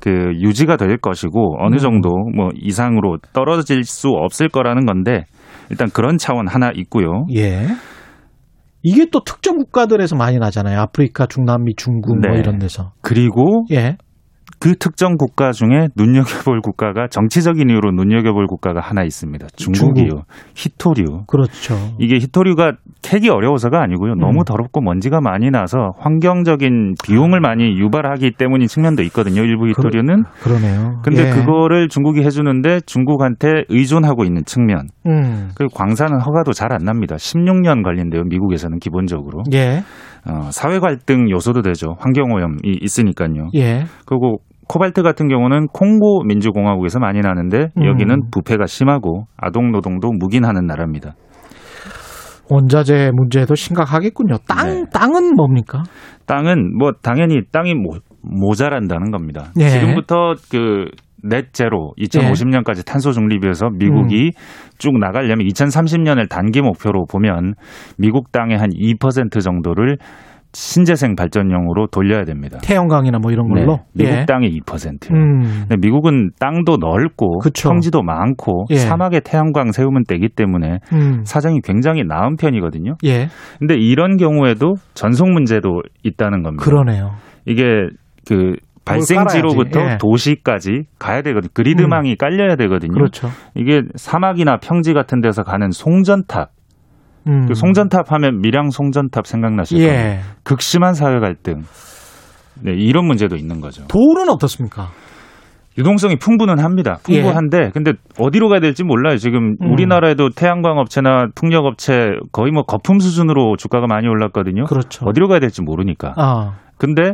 그 유지가 될 것이고 어느 음. 정도 뭐 이상으로 떨어질 수 없을 거라는 건데 일단 그런 차원 하나 있고요. 예. 이게 또 특정 국가들에서 많이 나잖아요. 아프리카, 중남미, 중국 뭐 네. 이런 데서. 그리고 예. 그 특정 국가 중에 눈여겨볼 국가가 정치적인 이유로 눈여겨볼 국가가 하나 있습니다. 중국이요. 히토류. 그렇죠. 이게 히토류가 캐기 어려워서가 아니고요. 너무 음. 더럽고 먼지가 많이 나서 환경적인 비용을 많이 유발하기 때문인 측면도 있거든요. 일부 히토류는. 그러 네요. 근데 예. 그거를 중국이 해주는데 중국한테 의존하고 있는 측면. 음. 그리고 광산은 허가도 잘 안 납니다. 16년 걸린대요. 미국에서는 기본적으로. 예. 어, 사회 갈등 요소도 되죠. 환경오염이 있으니까요. 예. 그리고 코발트 같은 경우는 콩고 민주공화국에서 많이 나는데 음. 여기는 부패가 심하고 아동 노동도 묵인하는 나라입니다. 원자재 문제도 심각하겠군요. 땅 네. 땅은 뭡니까? 땅은 뭐 당연히 땅이 모, 모자란다는 겁니다. 예. 지금부터 그 넷제로 2050년까지 탄소 중립에서 미국이 음. 쭉 나가려면 2030년을 단기 목표로 보면 미국 땅의 한 2% 정도를 신재생 발전용으로 돌려야 됩니다. 태양광이나 뭐 이런 걸로. 네, 미국 예. 땅의 2%. 음. 근데 미국은 땅도 넓고 그쵸. 평지도 많고 예. 사막에 태양광 세우면 되기 때문에 음. 사정이 굉장히 나은 편이거든요. 예. 근데 이런 경우에도 전송 문제도 있다는 겁니다. 그러네요. 이게 그 발생지로부터. 예. 도시까지 가야 되거든요. 그리드망이 깔려야 되거든요. 그렇죠. 이게 사막이나 평지 같은 데서 가는 송전탑. 음. 그 송전탑 하면 밀양 송전탑 생각나실 겁니다. 예. 극심한 사회 갈등. 네, 이런 문제도 있는 거죠. 돌은 어떻습니까? 유동성이 풍부는 합니다. 풍부한데 근데 어디로 가야 될지 몰라요. 지금 예. 음. 우리나라에도 태양광 업체나 풍력 업체 거의 뭐 거품 수준으로 주가가 많이 올랐거든요. 그렇죠. 어디로 가야 될지 모르니까. 아. 근데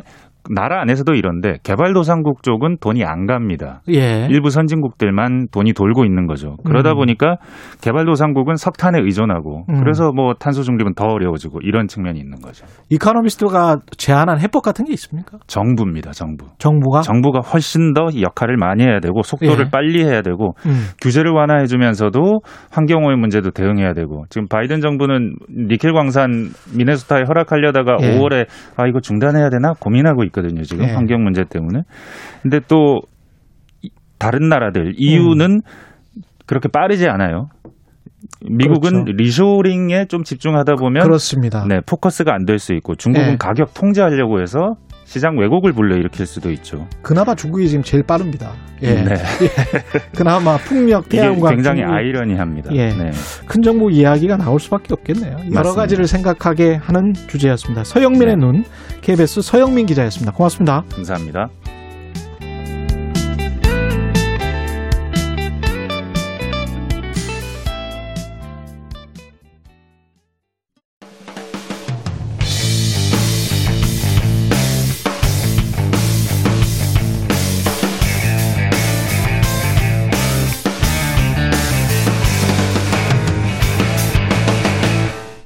나라 안에서도 이런데 개발도상국 쪽은 돈이 안 갑니다. 예. 일부 선진국들만 돈이 돌고 있는 거죠. 그러다 음. 보니까 개발도상국은 석탄에 의존하고 음. 그래서 뭐 탄소 중립은 더 어려워지고 이런 측면이 있는 거죠. 이카노미스트가 제안한 해법 같은 게 있습니까? 정부입니다, 정부. 정부가 정부가 훨씬 더 역할을 많이 해야 되고 속도를 예. 빨리 해야 되고 음. 규제를 완화해 주면서도 환경오염 문제도 대응해야 되고 지금 바이든 정부는 니켈 광산 미네소타에 허락하려다가 예. 5월에 아 이거 중단해야 되나 고민하고 있 거든요 지금 예. 환경 문제 때문에 근데 또 이- 다른 나라들 EU는 음. 그렇게 빠르지 않아요. 미국은 그렇죠. 리쇼링에 좀 집중하다 보면 그렇습니다. 네 포커스가 안 될 수 있고 중국은 예. 가격 통제하려고 해서 시장 왜곡을 불러일으킬 수도 있죠. 그나마 중국이 지금 제일 빠릅니다. 예. 네. 그나마 풍력, 태양광 굉장히 중국, 아이러니합니다. 예. 네. 큰 정부 이야기가 나올 수밖에 없겠네요. 여러 맞습니다. 가지를 생각하게 하는 주제였습니다. 서영민의 네. 눈 KBS 서영민 기자였습니다. 고맙습니다. 감사합니다.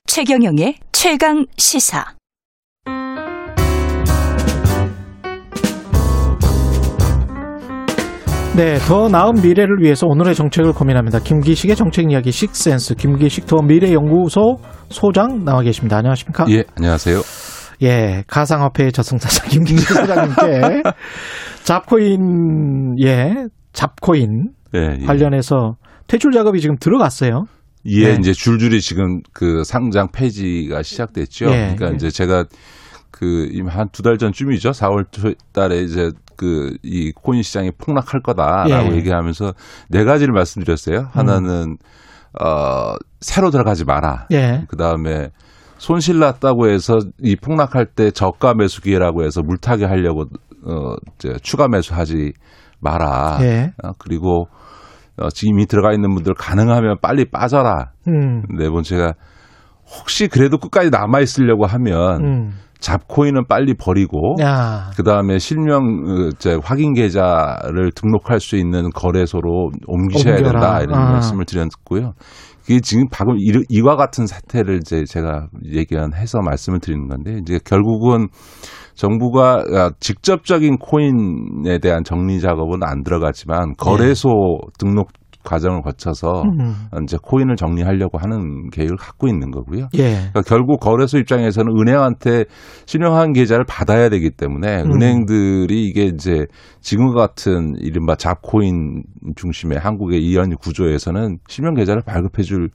최경영의 최강 시사. 네, 더 나은 미래를 위해서 오늘의 정책을 고민합니다. 김기식의 정책 이야기 식센스 김기식 더 미래 연구소 소장 나와 계십니다. 안녕하십니까? 예, 안녕하세요. 예, 가상화폐의 저승사자 김기식 소장님께 잡코인 예, 잡코인 예, 예. 관련해서 퇴출 작업이 지금 들어갔어요. 예, 네. 이제 줄줄이 지금 그 상장 폐지가 시작됐죠. 예, 그러니까 예. 이제 제가 그 한 두 달 전쯤이죠. 4월 초 달에 이제 그 이 코인 시장이 폭락할 거다라고 예. 음. 얘기하면서 네 가지를 말씀드렸어요. 하나는 어 새로 들어가지 마라. 예. 그 다음에 손실 났다고 해서 이 폭락할 때 저가 매수 기회라고 해서 물타기 하려고 어, 이제 추가 매수하지 마라. 예. 어, 그리고 어, 지금 이미 들어가 있는 분들 가능하면 빨리 빠져라. 음. 네 번째가 혹시 그래도 끝까지 남아 있으려고 하면 음. 잡코인은 빨리 버리고 야. 그 다음에 실명 어, 이제 확인 계좌를 등록할 수 있는 거래소로 옮기셔야 옮겨라. 된다 이런 아. 말씀을 드렸고요. 그게 지금 방금 이- 이와 같은 사태를 이제 제가 예견해서 말씀을 드리는 건데 이제 결국은 정부가 아, 직접적인 코인에 대한 정리 작업은 안 들어가지만 거래소 등록 과정을 거쳐서 음. 이제 코인을 정리하려고 하는 계획을 갖고 있는 거고요. 예. 그러니까 결국 거래소 입장에서는 은행한테 신용한 계좌를 받아야 되기 때문에 음. 은행들이 이게 이제 지금과 같은 이른바 잡코인 중심의 한국의 이런 구조에서는 실명 계좌를 발급해 줄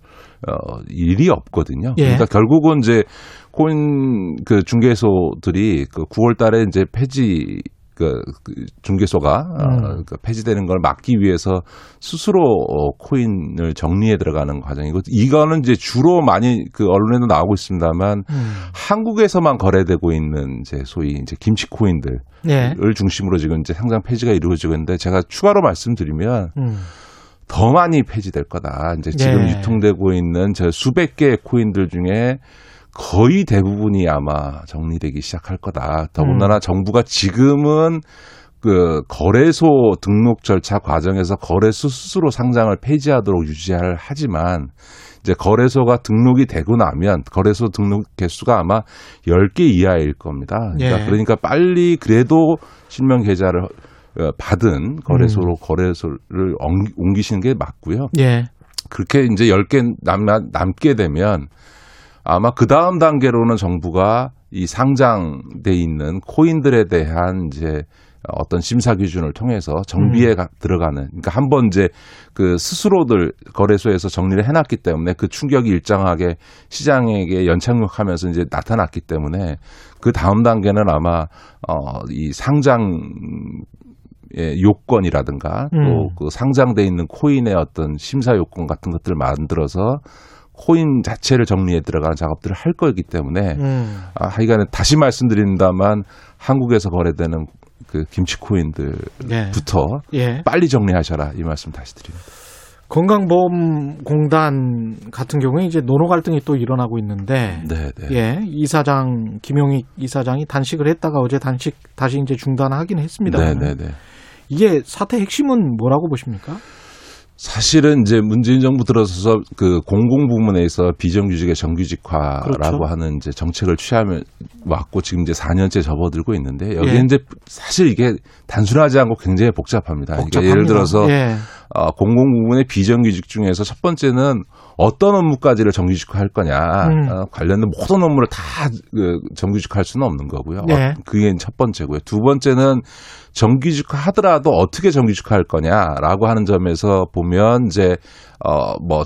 어, 일이 없거든요. 예. 그러니까 결국은 이제 코인 그 중개소들이 그 9월 달에 이제 폐지 그, 그 중개소가 음. 어, 그 폐지되는 걸 막기 위해서 스스로 어, 코인을 정리해 들어가는 과정이고 이거는 이제 주로 많이 그 언론에도 나오고 있습니다만 음. 한국에서만 거래되고 있는 이제 소위 이제 김치 코인들을 예. 중심으로 지금 이제 상장 폐지가 이루어지고 있는데 제가 추가로 말씀드리면 음. 더 많이 폐지될 거다. 이제 지금 예. 유통되고 있는 저 수백 개의 코인들 중에 거의 대부분이 아마 정리되기 시작할 거다. 더군다나 정부가 지금은 그 거래소 등록 절차 과정에서 거래소 스스로 상장을 폐지하도록 유지할 하지만 이제 거래소가 등록이 되고 나면 거래소 등록 개수가 아마 10개 이하일 겁니다. 그러니까, 예. 그러니까 빨리 그래도 실명 계좌를 어, 받은 거래소로 거래소를 옮기- 옮기시는 게 맞고요. 예. 그렇게 이제 10개 남, 남게 되면 아마 그 다음 단계로는 정부가 이 상장돼 있는 코인들에 대한 이제 어떤 심사 기준을 통해서 정비에 가- 들어가는 그러니까 한 번 이제 그 스스로들 거래소에서 정리를 해놨기 때문에 그 충격이 일정하게 시장에게 연착륙하면서 이제 나타났기 때문에 그 다음 단계는 아마 어이 상장 의 요건이라든가 음. 또그 상장돼 있는 코인의 어떤 심사 요건 같은 것들을 만들어서 코인 자체를 정리해 들어가는 작업들을 할 거기 때문에 음. 아, 하여간에 다시 말씀드린다만 한국에서 거래되는 그 김치 코인들부터 예. 예. 빨리 정리하셔라 이 말씀 다시 드립니다. 건강보험공단 같은 경우에 이제 노노 갈등이 또 일어나고 있는데 네, 네. 예, 이사장 김용익 이사장이 단식을 했다가 어제 단식 다시 이제 중단하긴 했습니다. 네, 네, 네. 이게 사태 핵심은 뭐라고 보십니까? 사실은 이제 문재인 정부 들어서서 그 공공 부문에서 비정규직의 정규직화라고 그렇죠. 하는 이제 정책을 취하며 왔고 지금 이제 4년째 접어들고 있는데 여기 예. 이제 사실 이게 단순하지 않고 굉장히 복잡합니다. 그러니까 복잡합니다. 예를 들어서 예. 어, 공공 부문의 비정규직 중에서 첫 번째는 어떤 업무까지를 정규직화할 거냐 음. 어, 관련된 모든 업무를 다 그, 정규직화할 수는 없는 거고요. 네. 어, 그게 첫 번째고요. 두 번째는 정규직화 하더라도 어떻게 정규직화할 거냐라고 하는 점에서 보면 이제 어뭐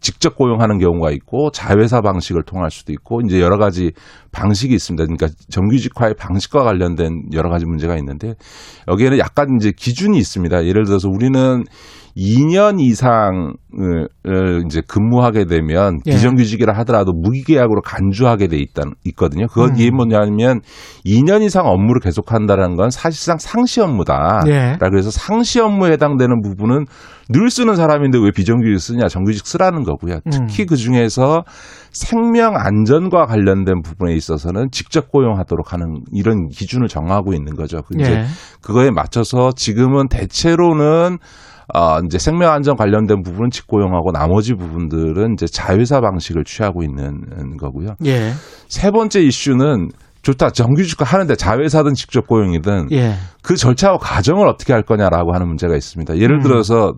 직접 고용하는 경우가 있고 자회사 방식을 통할 수도 있고 이제 여러 가지 방식이 있습니다. 그러니까 정규직화의 방식과 관련된 여러 가지 문제가 있는데 여기에는 약간 이제 기준이 있습니다. 예를 들어서 우리는 2년 이상을 이제 근무하게 되면 예. 비정규직이라 하더라도 무기계약으로 간주하게 돼 있다 있거든요. 그건 음. 이게 뭐냐면 2년 이상 업무를 계속한다는 건 사실상 상시 업무다. 예. 그래서 상시 업무에 해당되는 부분은 늘 쓰는 사람인데 왜 비정규직 쓰냐? 정규직 쓰라는 거고요. 음. 특히 그 중에서 생명 안전과 관련된 부분에 있어서는 직접 고용하도록 하는 이런 기준을 정하고 있는 거죠. 그 이제 예. 그거에 맞춰서 지금은 대체로는 어, 이제 생명 안전 관련된 부분은 직고용하고 나머지 부분들은 이제 자회사 방식을 취하고 있는 거고요. 예. 세 번째 이슈는 좋다. 정규직화 하는데 자회사든 직접 고용이든 예. 그 절차와 과정을 어떻게 할 거냐라고 하는 문제가 있습니다. 예를 음. 들어서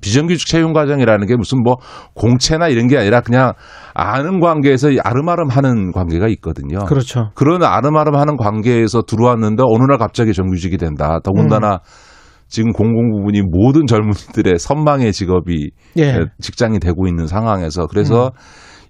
비정규직 채용 과정이라는 게 무슨 뭐 공채나 이런 게 아니라 그냥 아는 관계에서 아름아름 하는 관계가 있거든요. 그렇죠. 그런 아름아름 하는 관계에서 들어왔는데 어느 날 갑자기 정규직이 된다. 더군다나 음. 지금 공공 부분이 모든 젊은이들의 선망의 직업이 예. 직장이 되고 있는 상황에서 그래서 음.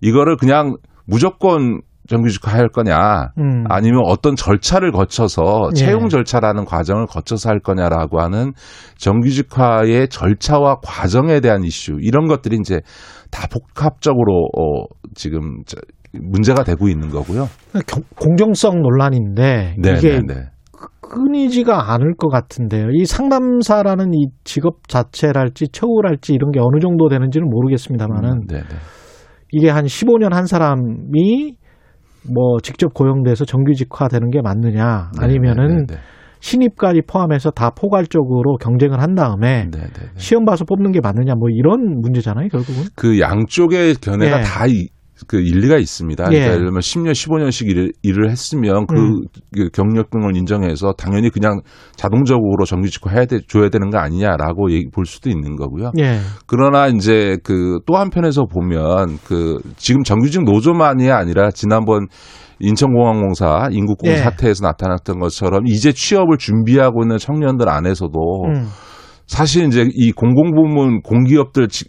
이거를 그냥 무조건 정규직화 할 거냐 음. 아니면 어떤 절차를 거쳐서 예. 채용 절차라는 과정을 거쳐서 할 거냐라고 하는 정규직화의 절차와 과정에 대한 이슈 이런 것들이 이제 다 복합적으로 어 지금 저- 문제가 되고 있는 거고요. 경- 공정성 논란인데 네, 이게 네, 네. 끊이지가 않을 것 같은데요. 이 상담사라는 이 직업 자체랄지 처우랄지 이런 게 어느 정도 되는지는 모르겠습니다만은 네, 네. 이게 한 15년 한 사람이 뭐 직접 고용돼서 정규직화되는 게 맞느냐 아니면은 네, 네, 신입까지 포함해서 다 포괄적으로 경쟁을 한 다음에 네, 네, 네. 시험 봐서 뽑는 게 맞느냐 뭐 이런 문제잖아요 결국은. 그 양쪽의 견해가 예. 다 그 일리가 있습니다. 예. 그러니까 예를 들면 10년, 15년씩 일을, 일을 했으면 그, 음. 그 경력 등을 인정해서 당연히 그냥 자동적으로 정규직화 해야 돼, 줘야 되는 거 아니냐라고 얘기, 볼 수도 있는 거고요. 예. 그러나 이제 그 또 한편에서 보면 그 지금 정규직 노조만이 아니라 지난번 인천공항공사 인국공 예. 사태에서 나타났던 것처럼 이제 취업을 준비하고 있는 청년들 안에서도 음. 사실 이제 이 공공부문 공기업들 직,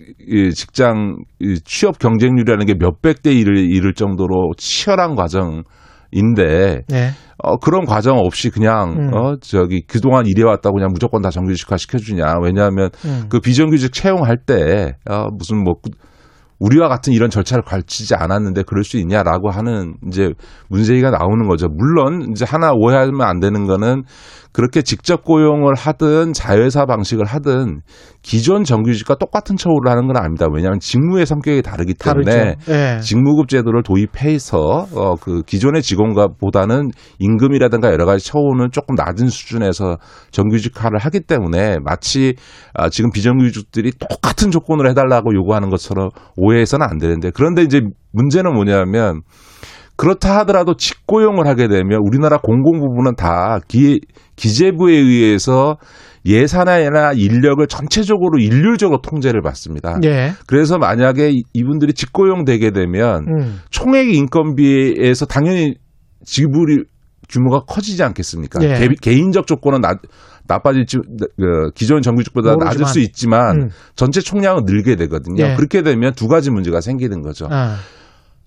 직장 이 취업 경쟁률이라는 게 몇백 대 일을 이룰 정도로 치열한 과정인데 네. 어 그런 과정 없이 그냥 음. 어 저기 그동안 일해왔다고 그냥 무조건 다 정규직화 시켜주냐 왜냐하면 음. 그 비정규직 채용할 때 어, 무슨 뭐 구- 우리와 같은 이런 절차를 걸치지 않았는데 그럴 수 있냐라고 하는 이제 문제가 나오는 거죠. 물론 이제 하나 오해하면 안 되는 거는 그렇게 직접 고용을 하든 자회사 방식을 하든 기존 정규직과 똑같은 처우를 하는 건 아닙니다. 왜냐하면 직무의 성격이 다르기 때문에. 예. 직무급 제도를 도입해서 어, 그 기존의 직원과보다는 임금이라든가 여러 가지 처우는 조금 낮은 수준에서 정규직화를 하기 때문에 마치 아, 지금 비정규직들이 똑같은 조건을 해달라고 요구하는 것처럼 오해해서는 안 되는데 그런데 이제 문제는 뭐냐면 그렇다 하더라도 직고용을 하게 되면 우리나라 공공부문은 다 기, 기재부에 의해서 예산이나 인력을 전체적으로 일률적으로 통제를 받습니다. 예. 그래서 만약에 이- 이분들이 직고용 되게 되면 음. 총액 인건비에서 당연히 지불이 규모가 커지지 않겠습니까? 예. 개, 인적 조건은 나, 나빠질지 그 기존 정규직보다 낮을 모르지만. 수 있지만 음. 전체 총량은 늘게 되거든요. 예. 그렇게 되면 두 가지 문제가 생기는 거죠. 아.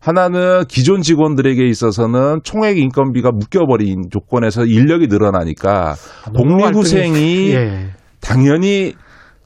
하나는 기존 직원들에게 있어서는 총액 인건비가 묶여버린 조건에서 인력이 늘어나니까 복리후생이 예. 당연히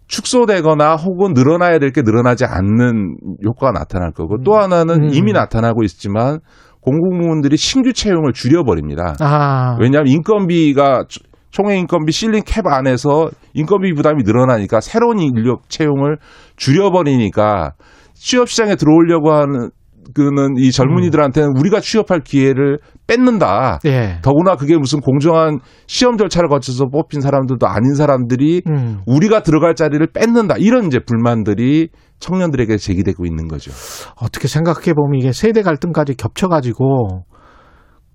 축소되거나 혹은 늘어나야 될 게 늘어나지 않는 효과가 나타날 거고 또 하나는 음. 이미 나타나고 있지만 공공부문들이 신규 채용을 줄여버립니다. 아. 왜냐하면 인건비가 총액 인건비 실링 캡 안에서 인건비 부담이 늘어나니까 새로운 인력 채용을 줄여버리니까 취업 시장에 들어오려고 하는 그는 이 젊은이들한테는 우리가 취업할 기회를 뺏는다. 예. 더구나 그게 무슨 공정한 시험 절차를 거쳐서 뽑힌 사람들도 아닌 사람들이 음. 우리가 들어갈 자리를 뺏는다. 이런 이제 불만들이 청년들에게 제기되고 있는 거죠. 어떻게 생각해 보면 이게 세대 갈등까지 겹쳐가지고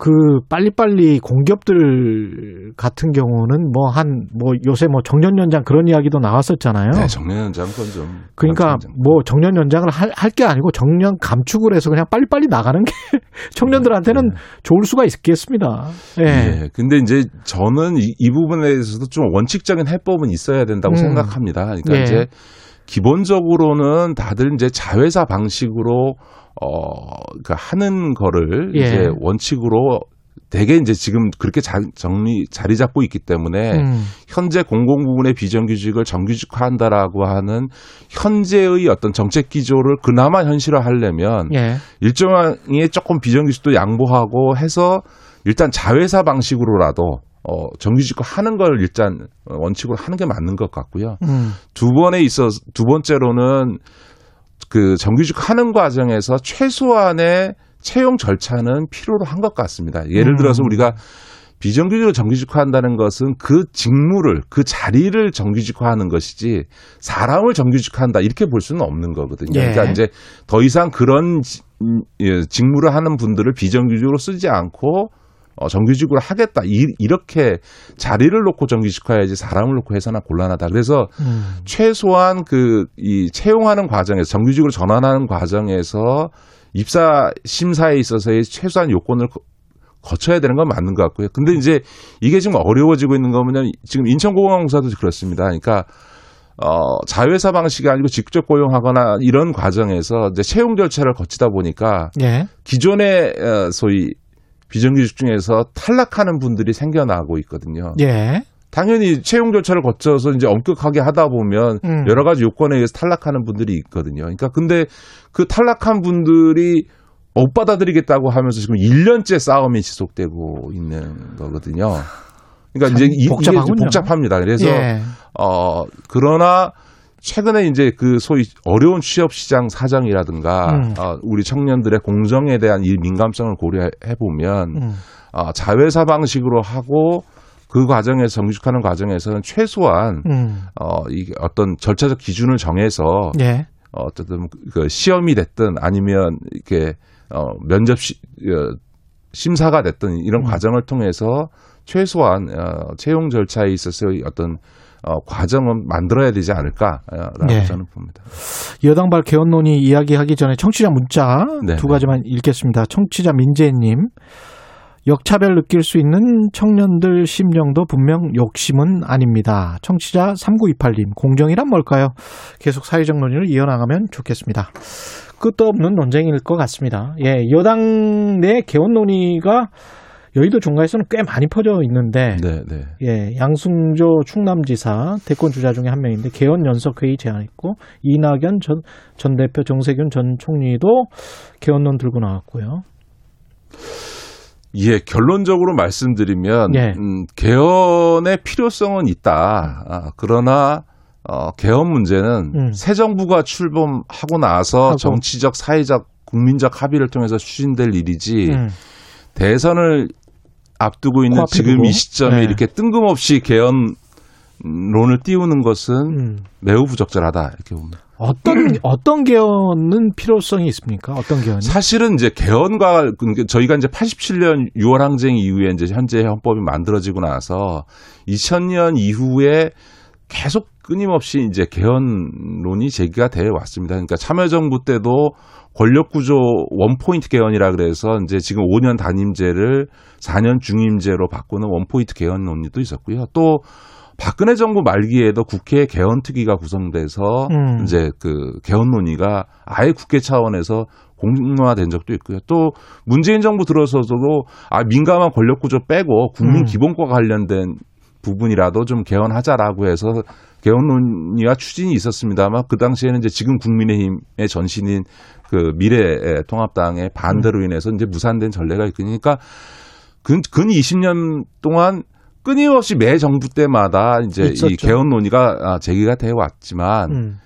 그 빨리빨리 공기업들 같은 경우는 뭐한뭐 요새 뭐 정년 연장 그런 이야기도 나왔었잖아요. 네, 정년 연장 건 좀 그러니까 뭐 정년 연장을 할 게 아니고 정년 감축을 해서 그냥 빨리빨리 나가는 게 청년들한테는 좋을 수가 있겠습니다. 예. 네. 근데 이제 저는 이, 이 부분에 대해서도 좀 원칙적인 해법은 있어야 된다고 음. 생각합니다. 그러니까 예. 이제 기본적으로는 다들 이제 자회사 방식으로 어, 그 하는 거를 예. 이제 원칙으로 대개 이제 지금 그렇게 자, 정리 자리 잡고 있기 때문에 음. 현재 공공 부문의 비정규직을 정규직화한다라고 하는 현재의 어떤 정책 기조를 그나마 현실화하려면 예. 일정의 조금 비정규직도 양보하고 해서 일단 자회사 방식으로라도 어, 정규직화 하는 걸 일단 원칙으로 하는 게 맞는 것 같고요. 음. 두 번에 있어서 두 번째로는 그 정규직 하는 과정에서 최소한의 채용 절차는 필요로 한 것 같습니다. 예를 음. 들어서 우리가 비정규직으로 정규직화한다는 것은 그 직무를 그 자리를 정규직화하는 것이지 사람을 정규직화한다 이렇게 볼 수는 없는 거거든요. 예. 그러니까 이제 더 이상 그런 예, 직무를 하는 분들을 비정규직으로 쓰지 않고 어, 정규직으로 하겠다 이, 이렇게 자리를 놓고 정규직화해야지 사람을 놓고 해서는 곤란하다. 그래서 음. 최소한 그 이 채용하는 과정에서 정규직으로 전환하는 과정에서 입사 심사에 있어서의 최소한 요건을 거- 거쳐야 되는 건 맞는 것 같고요. 근데 이제 이게 지금 어려워지고 있는 거면 지금 인천공항공사도 그렇습니다. 그러니까 어, 자회사 방식이 아니고 직접 고용하거나 이런 과정에서 이제 채용 절차를 거치다 보니까 예. 기존의 어, 소위 비정규직 중에서 탈락하는 분들이 생겨나고 있거든요. 예. 당연히 채용 절차를 거쳐서 이제 엄격하게 하다 보면 음. 여러 가지 요건에 의해서 탈락하는 분들이 있거든요. 그러니까 근데 그 탈락한 분들이 못 받아들이겠다고 하면서 지금 1년째 싸움이 지속되고 있는 거거든요. 그러니까 참 이제 이- 이게 복잡하군요. 이제 복잡합니다. 그래서 예. 어 그러나 최근에 이제 그 소위 어려운 취업 시장 사정이라든가 음. 어, 우리 청년들의 공정에 대한 이 민감성을 고려해 보면 음. 어, 자회사 방식으로 하고 그 과정에서 정직하는 과정에서는 최소한 음. 어 이게 어떤 절차적 기준을 정해서 예. 어, 어쨌든 그 시험이 됐든 아니면 이렇게 어 면접 시, 어, 심사가 됐든 이런 음. 과정을 통해서 최소한 어, 채용 절차에 있어서의 어떤 어, 과정은 만들어야 되지 않을까라고 네. 저는 봅니다. 여당발 개헌 논의 이야기하기 전에 청취자 문자 네, 두 네. 가지만 읽겠습니다. 청취자 민재님. 역차별 느낄 수 있는 청년들 심령도 분명 욕심은 아닙니다. 청취자 3928님, 공정이란 뭘까요? 계속 사회적 논의를 이어나가면 좋겠습니다. 끝도 없는 논쟁일 것 같습니다. 예, 여당 내 개헌 논의가 여의도 종가에서는 꽤 많이 퍼져 있는데, 네, 네. 예, 양승조 충남지사 대권 주자 중에 한 명인데 개헌 연석 회의 제안했고 이낙연 전, 전 대표 정세균 전 총리도 개헌론 들고 나왔고요. 예, 결론적으로 말씀드리면 예. 음, 개헌의 필요성은 있다. 아, 그러나 어, 개헌 문제는 음. 새 정부가 출범하고 나서 하고. 정치적, 사회적, 국민적 합의를 통해서 추진될 일이지 음, 대선을 앞두고 있는 지금 두고. 이 시점에 네. 이렇게 뜬금없이 개헌론을 띄우는 것은 음. 매우 부적절하다 이렇게 봅니다. 어떤 어떤 개헌은 필요성이 있습니까? 어떤 개헌이? 사실은 이제 개헌과 그러니까 저희가 이제 87년 6월 항쟁 이후에 이제 현재 헌법이 만들어지고 나서 2000년 이후에 계속 끊임없이 이제 개헌론이 제기가 돼 왔습니다. 그러니까 참여정부 때도 권력 구조 원포인트 개헌이라 그래서 이제 지금 5년 단임제를 4년 중임제로 바꾸는 원포인트 개헌 논의도 있었고요. 또 박근혜 정부 말기에도 국회 개헌 특위가 구성돼서 음. 이제 그 개헌 논의가 아예 국회 차원에서 공론화된 적도 있고요. 또 문재인 정부 들어서도 아 민감한 권력 구조 빼고 국민 음. 기본과 관련된 부분이라도 좀 개헌하자라고 해서 개헌 논의와 추진이 있었습니다만 그 당시에는 이제 지금 국민의힘의 전신인 그 미래 통합당의 반대로 음. 인해서 이제 무산된 전례가 있으니까 근, 근 20년 동안 끊임없이 매 정부 때마다 이제 이 있었죠. 개헌 논의가 아, 제기가 돼 왔지만 음.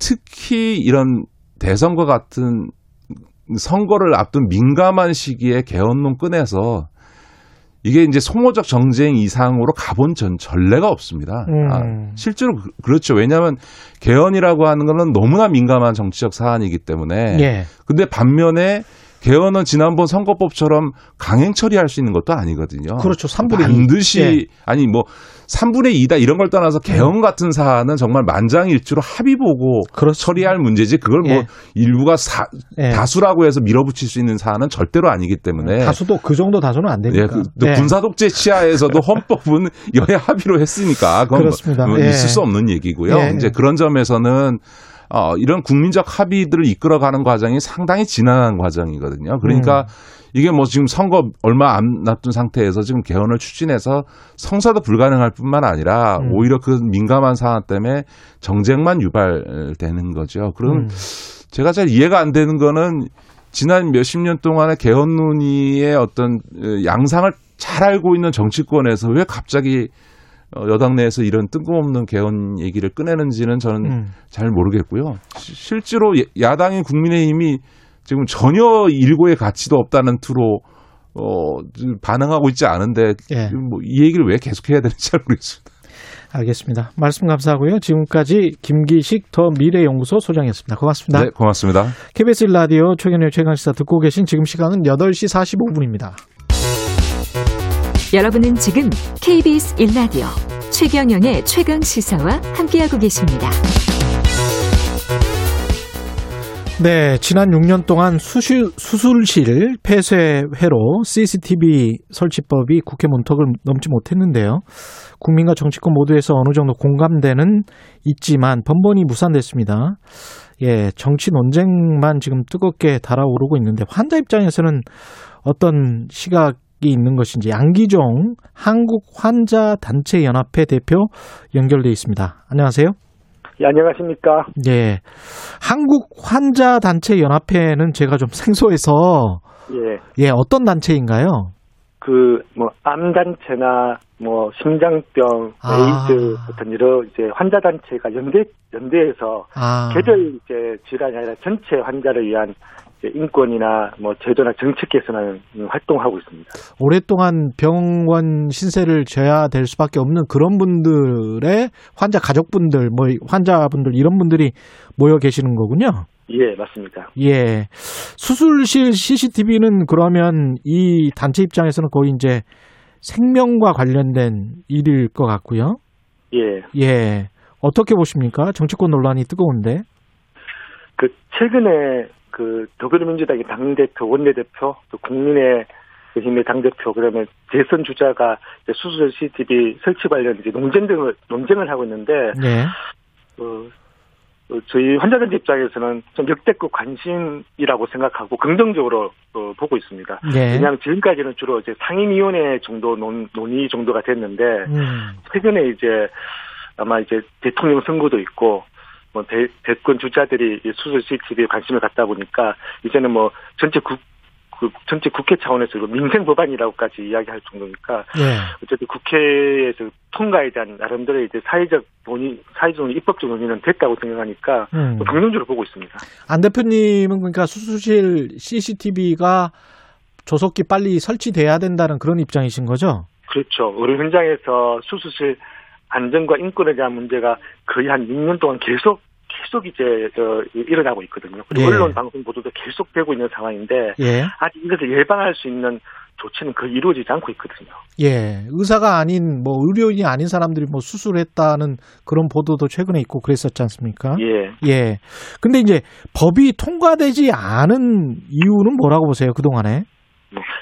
특히 이런 대선과 같은 선거를 앞둔 민감한 시기에 개헌론 꺼내서 이게 이제 소모적 정쟁 이상으로 가본 전 전례가 없습니다. 음. 아, 실제로 그- 그렇죠. 왜냐하면 개헌이라고 하는 거는 너무나 민감한 정치적 사안이기 때문에. 예. 근데 반면에 개헌은 지난번 선거법처럼 강행 처리할 수 있는 것도 아니거든요. 그렇죠. 3분의 2. 반드시 예. 아니 뭐 3분의 2다 이런 걸 떠나서 개헌 같은 사안은 정말 만장일치로 합의 보고 처리할 문제지 그걸 뭐 예. 일부가 사, 예. 다수라고 해서 밀어붙일 수 있는 사안은 절대로 아니기 때문에 다수도 그 정도 다수는 안 예, 되니까. 그, 또 예. 군사독재 치하에서도 헌법은 여야 합의로 했으니까 그건 뭐- 그렇습니다. 뭐 예. 있을 수 없는 얘기고요. 예. 이제 그런 점에서는 어, 이런 국민적 합의들을 이끌어가는 과정이 상당히 지난한 과정이거든요. 그러니까 음. 이게 뭐 지금 선거 얼마 안 놔둔 상태에서 지금 개헌을 추진해서 성사도 불가능할 뿐만 아니라 음. 오히려 그 민감한 상황 때문에 정쟁만 유발되는 거죠. 그럼 음. 제가 잘 이해가 안 되는 거는 지난 몇십 년 동안의 개헌 논의의 어떤 어, 양상을 잘 알고 있는 정치권에서 왜 갑자기 어, 여당 내에서 이런 뜬금없는 개헌 얘기를 꺼내는지는 저는 음. 잘 모르겠고요. 시- 실제로 야- 야당인 국민의힘이 지금 전혀 일고의 가치도 없다는 투로 어, 반응하고 있지 않은데 예. 뭐이 얘기를 왜 계속해야 되는지 잘 모르겠습니다. 알겠습니다. 말씀 감사하고요. 지금까지 김기식 더 미래연구소 소장이었습니다. 고맙습니다. 네, 고맙습니다. KBS 라디오 최경의 최강시사 듣고 계신 지금 시간은 8시 45분입니다. 여러분은 지금 KBS 1라디오 최경영의 최강 시사와 함께하고 계십니다. 네, 지난 6년 동안 수실, 수술실 폐쇄회로 CCTV 설치법이 국회 문턱을 넘지 못했는데요. 국민과 정치권 모두에서 어느 정도 공감대는 있지만 번번이 무산됐습니다. 예, 정치 논쟁만 지금 뜨겁게 달아오르고 있는데 환자 입장에서는 어떤 시각이 있는 것인지 양기종 한국 환자 단체 연합회 대표 연결돼 있습니다. 안녕하세요. 예, 안녕하십니까. 예. 한국 환자 단체 연합회는 제가 좀 생소해서 예. 예, 어떤 단체인가요? 그 뭐 암 단체나 뭐 심장병, 아. 에이즈 같은 여러 이제 환자 단체가 연대 연대해서 아. 개별 이제 질환이 아니라 전체 환자를 위한 인권이나 뭐 제도나 정책 개선하는 활동하고 있습니다. 오랫동안 병원 신세를 져야 될 수밖에 없는 그런 분들의 환자 가족분들, 뭐 환자분들 이런 분들이 모여 계시는 거군요. 예, 맞습니다. 예. 수술실 CCTV는 그러면 이 단체 입장에서는 거의 이제 생명과 관련된 일일 것 같고요. 예. 예. 어떻게 보십니까? 정치권 논란이 뜨거운데. 그 최근에 그 더불어민주당의 당대표, 원내대표, 또 국민의 힘의 당대표, 그러면 대선 주자가 수술 CCTV 설치 관련 이제 논쟁 등을, 논쟁을 하고 있는데, 네. 어, 어, 저희 환자들 입장에서는 좀 역대급 관심이라고 생각하고 긍정적으로 어, 보고 있습니다. 네. 왜냐하면 지금까지는 주로 이제 상임위원회 정도 논, 논의 정도가 됐는데, 음. 최근에 이제 아마 이제 대통령 선거도 있고 뭐 대, 대권 주자들이 이 수술 CCTV에 관심을 갖다 보니까 이제는 뭐 전체 국 그 전체 국회 차원에서 이거 민생 법안이라고까지 이야기할 정도니까 예. 어쨌든 국회에서 통과에 대한 나름대로 이제 사회적 논의, 사회적 논의, 입법적 논의는 됐다고 생각하니까 음. 뭐 긍정적으로 보고 있습니다. 안 대표님은 그러니까 수술실 CCTV가 조속히 빨리 설치돼야 된다는 그런 입장이신 거죠? 그렇죠. 의료 현장에서 수술실 안전과 인권에 대한 문제가 거의 한 6년 동안 계속 계속 이제 저 일어나고 있거든요. 그리고 예. 언론 방송 보도도 계속 되고 있는 상황인데 예. 아직 이것을 예방할 수 있는 조치는 거의 이루어지지 않고 있거든요. 예. 의사가 아닌 뭐 의료인이 아닌 사람들이 뭐 수술했다는 그런 보도도 최근에 있고 그랬었지 않습니까? 예. 예. 근데 이제 법이 통과되지 않은 이유는 뭐라고 보세요, 그 동안에?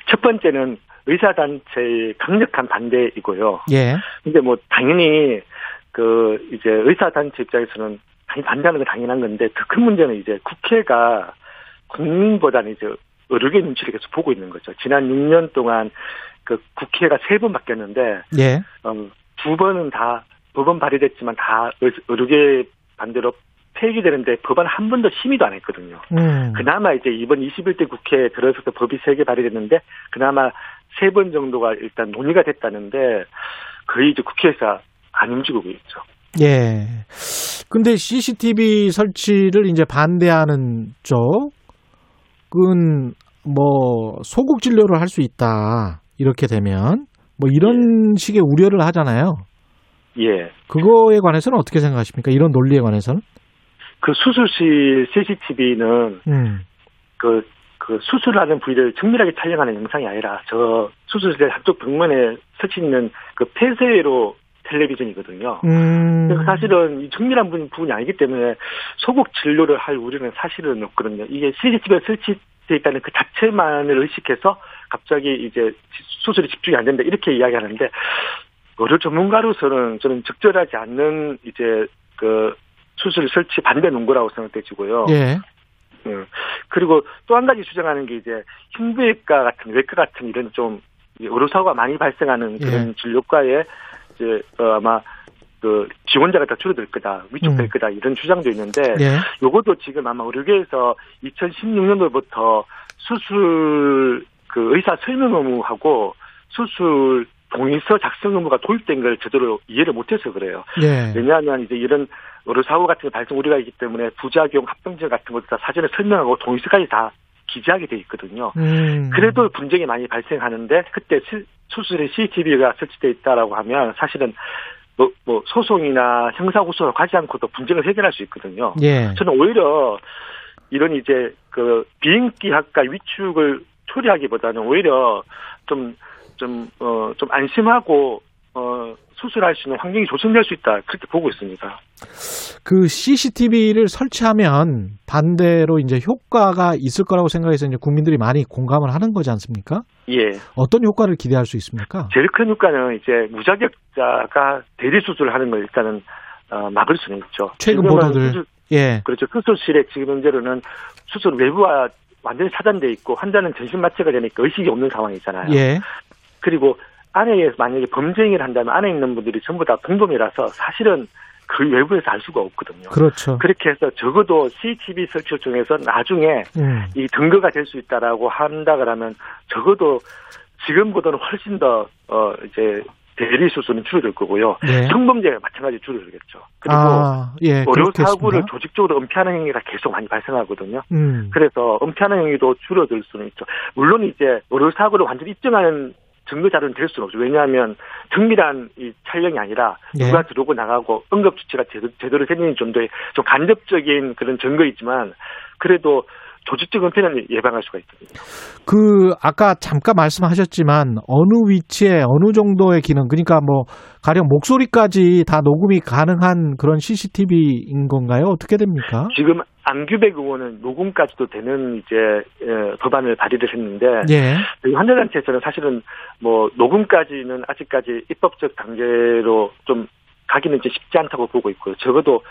첫 번째는 의사단체의 강력한 반대이고요. 예. 근데 뭐 당연히 그 이제 의사단체 입장에서는 당연히 반대하는 건 당연한 건데 더 큰 문제는 이제 국회가 국민보다는 이제 의료계 눈치를 계속 보고 있는 거죠. 지난 6년 동안 그 국회가 세 번 바뀌었는데 예. 어, 두 번은 다 법원 발의됐지만 다 의- 의료계 반대로 폐기되는데 법안 한 번도 심의도 안 했거든요. 음. 그나마 이제 이번 21대 국회에 들어서서 법이 세 개 발의됐는데 그나마 세 번 정도가 일단 논의가 됐다는데 거의 이제 국회에서 안 움직이고 있죠. 예. 근데 CCTV 설치를 이제 반대하는 쪽은 뭐 소극 진료를 할 수 있다. 이렇게 되면 뭐 이런 식의 우려를 하잖아요. 예. 그거에 관해서는 어떻게 생각하십니까? 이런 논리에 관해서는? 그 수술실 CCTV는 음. 그, 그 수술하는 부위를 정밀하게 촬영하는 영상이 아니라 저 수술실 한쪽 벽면에 설치 있는 그 폐쇄로 텔레비전이거든요. 음. 그래서 사실은 이 정밀한 부분- 부분이 아니기 때문에 소극 진료를 할 우려는 사실은 없거든요. 이게 CCTV가 설치되어 있다는 그 자체만을 의식해서 갑자기 이제 수술이 집중이 안 된다 이렇게 이야기하는데 의료 전문가로서는 저는 적절하지 않는 이제 그 수술 설치 반대 논거라고 생각되지고요. 예. 음. 그리고 또 한 가지 주장하는 게 이제 흉부외과 같은 외과 같은 이런 좀 의료사고가 많이 발생하는 그런 예. 진료과에 이제 어, 아마 그 지원자가 더 줄어들 거다, 위축될 음. 거다 이런 주장도 있는데 예. 요것도 지금 아마 의료계에서 2016년도부터 수술 그 의사 설명 의무하고 수술 동의서 작성 의무가 도입된 걸 제대로 이해를 못해서 그래요. 예. 왜냐하면 이제 이런 의료 사고 같은 게 발생 우려가 있기 때문에 부작용, 합병증 같은 것도 다 사전에 설명하고 동의서까지 다 기재하게 돼 있거든요. 음. 그래도 분쟁이 많이 발생하는데 그때 시- 수술에 CCTV가 설치돼 있다라고 하면 사실은 뭐, 뭐 소송이나 형사 고소를 가지 않고도 분쟁을 해결할 수 있거든요. 예. 저는 오히려 이런 이제 그 비인기 학과 위축을 초래하기보다는 오히려 좀 좀, 어, 좀 안심하고, 어, 수술할 수 있는 환경이 조성될 수 있다. 그렇게 보고 있습니다. 그 CCTV를 설치하면 반대로 이제 효과가 있을 거라고 생각해서 이제 국민들이 많이 공감을 하는 거지 않습니까? 예. 어떤 효과를 기대할 수 있습니까? 제일 큰 효과는 이제 무자격자가 대리 수술을 하는 걸 일단은, 어, 막을 수는 있죠. 최근 보도들. 수술- 예. 그렇죠. 수술실에 지금 현재로는 수술 외부와 완전히 차단돼 있고 환자는 전신 마취가 되니까 의식이 없는 상황이잖아요. 예. 그리고 안에 만약에 범죄 행위를 한다면 안에 있는 분들이 전부 다 공범이라서 사실은 그 외부에서 알 수가 없거든요. 그렇죠. 그렇게 해서 적어도 CCTV 설치 중에서 나중에 음. 이 증거가 될 수 있다라고 한다 그러면 적어도 지금보다는 훨씬 더 어, 이제 대리 수수는 줄어들 거고요. 네. 성범죄가 마찬가지 줄어들겠죠. 그리고 아, 예, 의료. 사고를 조직적으로 은폐하는 행위가 계속 많이 발생하거든요. 음. 그래서 은폐하는 행위도 줄어들 수는 있죠. 물론 이제 의료 사고를 완전히 입증하는 증거 자료는 될 수는 없죠. 왜냐하면 정밀한 이 촬영이 아니라 예. 누가 들어오고 나가고 응급 조치가 제대로, 제대로 생긴 정도의 좀 간접적인 그런 증거이지만 그래도 조직적 은폐는 예방할 수가 있거든요. 그 아까 잠깐 말씀하셨지만 어느 위치에 어느 정도의 기능 그러니까 뭐 가령 목소리까지 다 녹음이 가능한 그런 CCTV인 건가요? 어떻게 됩니까? 지금 안규백 의원은 녹음까지도 되는 이제 예, 법안을 발의를 했는데 예. 저희 환자단체에서는 사실은 뭐 녹음까지는 아직까지 입법적 단계로 좀 가기는 이제 쉽지 않다고 보고 있고요. 적어도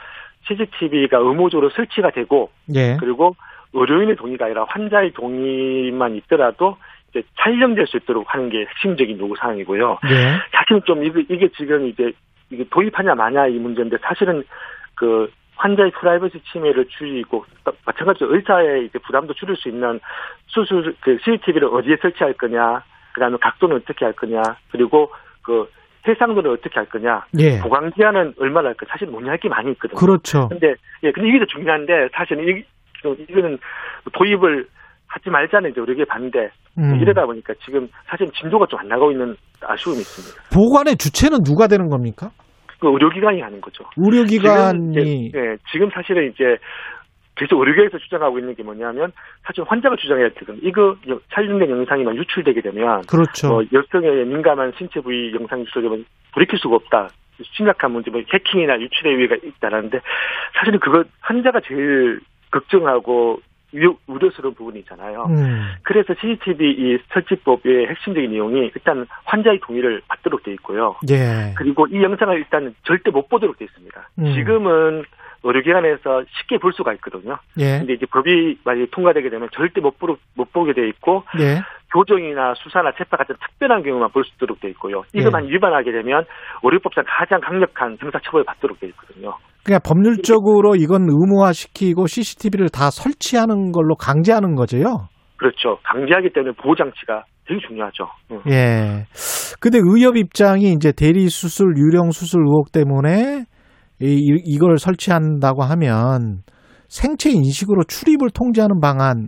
CCTV가 의무적으로 설치가 되고 예. 그리고 의료인의 동의가 아니라 환자의 동의만 있더라도 이제 촬영될 수 있도록 하는 게 핵심적인 요구 사항이고요. 예. 사실은 좀 이게, 이게 지금 이제 이게 도입하냐 마냐 이 문제인데 사실은 그 환자의 프라이버시 침해를 줄이고 또 마찬가지로 의사의 이제 부담도 줄일 수 있는 수술 그 CCTV를 어디에 설치할 거냐, 그다음에 각도는 어떻게 할 거냐, 그리고 그 해상도를 어떻게 할 거냐, 예. 보강 기한은 얼마나 할 거, 사실 논의할 게 많이 있거든요. 그렇죠. 근데 예, 근데 이게 더 중요한데 사실은 이 이거는 도입을 하지 말자는 이제 우리에게 반대 음. 이러다 보니까 지금 사실 진도가 좀 안 나가고 있는 아쉬움이 있습니다. 보관의 주체는 누가 되는 겁니까? 그 의료기관이 하는 거죠. 의료기관이 지금, 이제, 예, 지금 사실은 이제 계속 의료계에서 주장하고 있는 게 뭐냐면 사실 환자가 주장해야 되거든요. 이거 여- 촬영된 영상이만 유출되게 되면 그렇죠. 뭐 여성의 민감한 신체 부위 영상이 유출되면 돌이킬 수가 없다. 심각한 문제, 뭐 해킹이나 유출의 위해가 있다라는데 사실은 그거 환자가 제일 걱정하고 유- 우려스러운 부분이잖아요. 음. 그래서 CCTV 이 설치법의 핵심적인 내용이 일단 환자의 동의를 받도록 돼 있고요. 예. 그리고 이 영상을 일단 절대 못 보도록 돼 있습니다. 음. 지금은 의료기관에서 쉽게 볼 수가 있거든요. 예. 근데 이제 법이 만약에 통과되게 되면 절대 못, 보못 보게 돼 있고 예. 교정이나 수사나 재판 같은 특별한 경우만 볼 수 있도록 돼 있고요. 이것만 예. 위반하게 되면 의료법상 가장 강력한 형사처벌을 받도록 돼 있거든요. 그러니까 법률적으로 이건 의무화시키고 CCTV를 다 설치하는 걸로 강제하는 거죠. 그렇죠. 강제하기 때문에 보호장치가 되게 중요하죠. 응. 예. 근데 의협 입장이 이제 대리 수술, 유령 수술 의혹 때문에 이, 이걸 설치한다고 하면 생체 인식으로 출입을 통제하는 방안,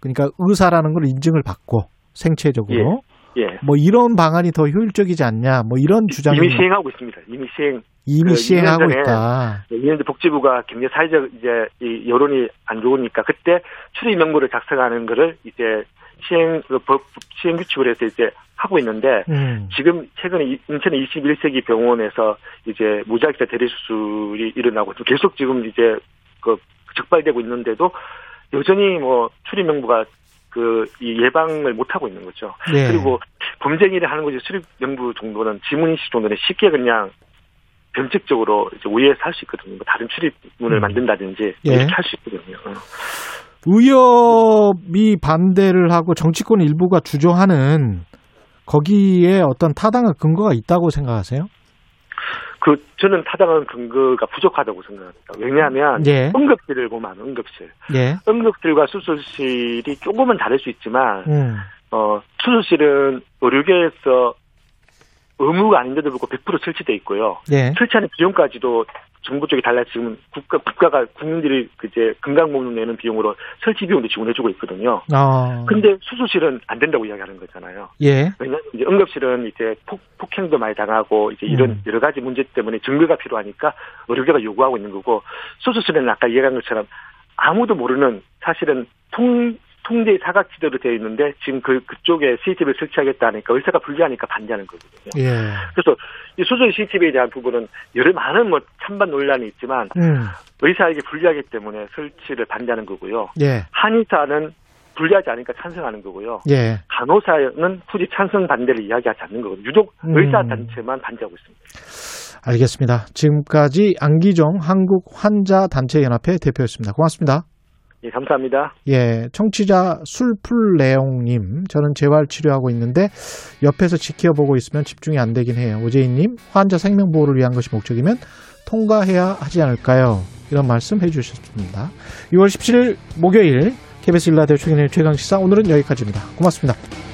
그러니까 의사라는 걸 인증을 받고 생체적으로 예. 뭐 이런 방안이 더 효율적이지 않냐, 뭐 이런 주장이 이미 시행하고 있습니다. 이미 시행. 이미 그 시행하고 2년 전에 있다. 2년 전 복지부가 굉장히 사회적 이제 이 여론이 안 좋으니까 그때 출입 명부를 작성하는 거를 이제 시행 그법 시행 규칙을 해서 이제 하고 있는데 음. 지금 최근에 이- 인천의 21세기 병원에서 이제 무자익자 대리 수술이 일어나고 좀 계속 지금 이제 그 적발되고 있는데도 여전히 뭐 출입 명부가 그이 예방을 못 하고 있는 거죠. 예. 그리고 범죄 일을 하는 거지 명부 정도는 지문인식 정도는 쉽게 그냥 변칙적으로 이제 오해해서 할 수 있거든요. 뭐 다른 출입문을 음. 만든다든지 예. 이렇게 할 수 있거든요. 어. 의협이 반대를 하고 정치권 일부가 주저하는 거기에 어떤 타당한 근거가 있다고 생각하세요? 그 저는 타당한 근거가 부족하다고 생각합니다. 왜냐하면 예. 응급실을 보면 응급실, 예. 응급실과 수술실이 조금은 다를 수 있지만 음. 어 수술실은 의료계에서 의무가 아닌데도 불구하고 100% 설치돼 있고요. 예. 설치하는 비용까지도 정부 쪽이 달라 지금 국가 국가가 국민들이 그제 건강보험 내는 비용으로 설치 비용도 지원해주고 있거든요. 아. 근데 수술실은 안 된다고 이야기하는 거잖아요. 예. 왜냐하면 이제 응급실은 이제 폭, 폭행도 많이 당하고 이제 이런 음. 여러 가지 문제 때문에 증거가 필요하니까 의료계가 요구하고 있는 거고 수술실은 아까 이야기한 것처럼 아무도 모르는 사실은 통 통제 사각지대로 되어 있는데 지금 그 그쪽에 CCTV를 설치하겠다 하니까 의사가 불리하니까 반대하는 거거든요. 예. 그래서 이 수술 CCTV에 대한 부분은 여러 많은 뭐 찬반 논란이 있지만 음. 의사에게 불리하기 때문에 설치를 반대하는 거고요. 예. 한의사는 불리하지 않으니까 찬성하는 거고요. 예. 간호사는 굳이 찬성 반대를 이야기하지 않는 거거든요. 유독 음. 의사 단체만 반대하고 있습니다. 알겠습니다. 지금까지 안기종 한국 환자 단체 연합회 대표였습니다. 고맙습니다. 예, 감사합니다. 예, 청취자 술풀레옹님, 저는 재활 치료하고 있는데 옆에서 지켜보고 있으면 집중이 안 되긴 해요. 오재인님, 환자 생명 보호를 위한 것이 목적이면 통과해야 하지 않을까요? 이런 말씀 해주셨습니다. 6월 17일 목요일 KBS 일라디오 최근의 최강 시사 오늘은 여기까지입니다. 고맙습니다.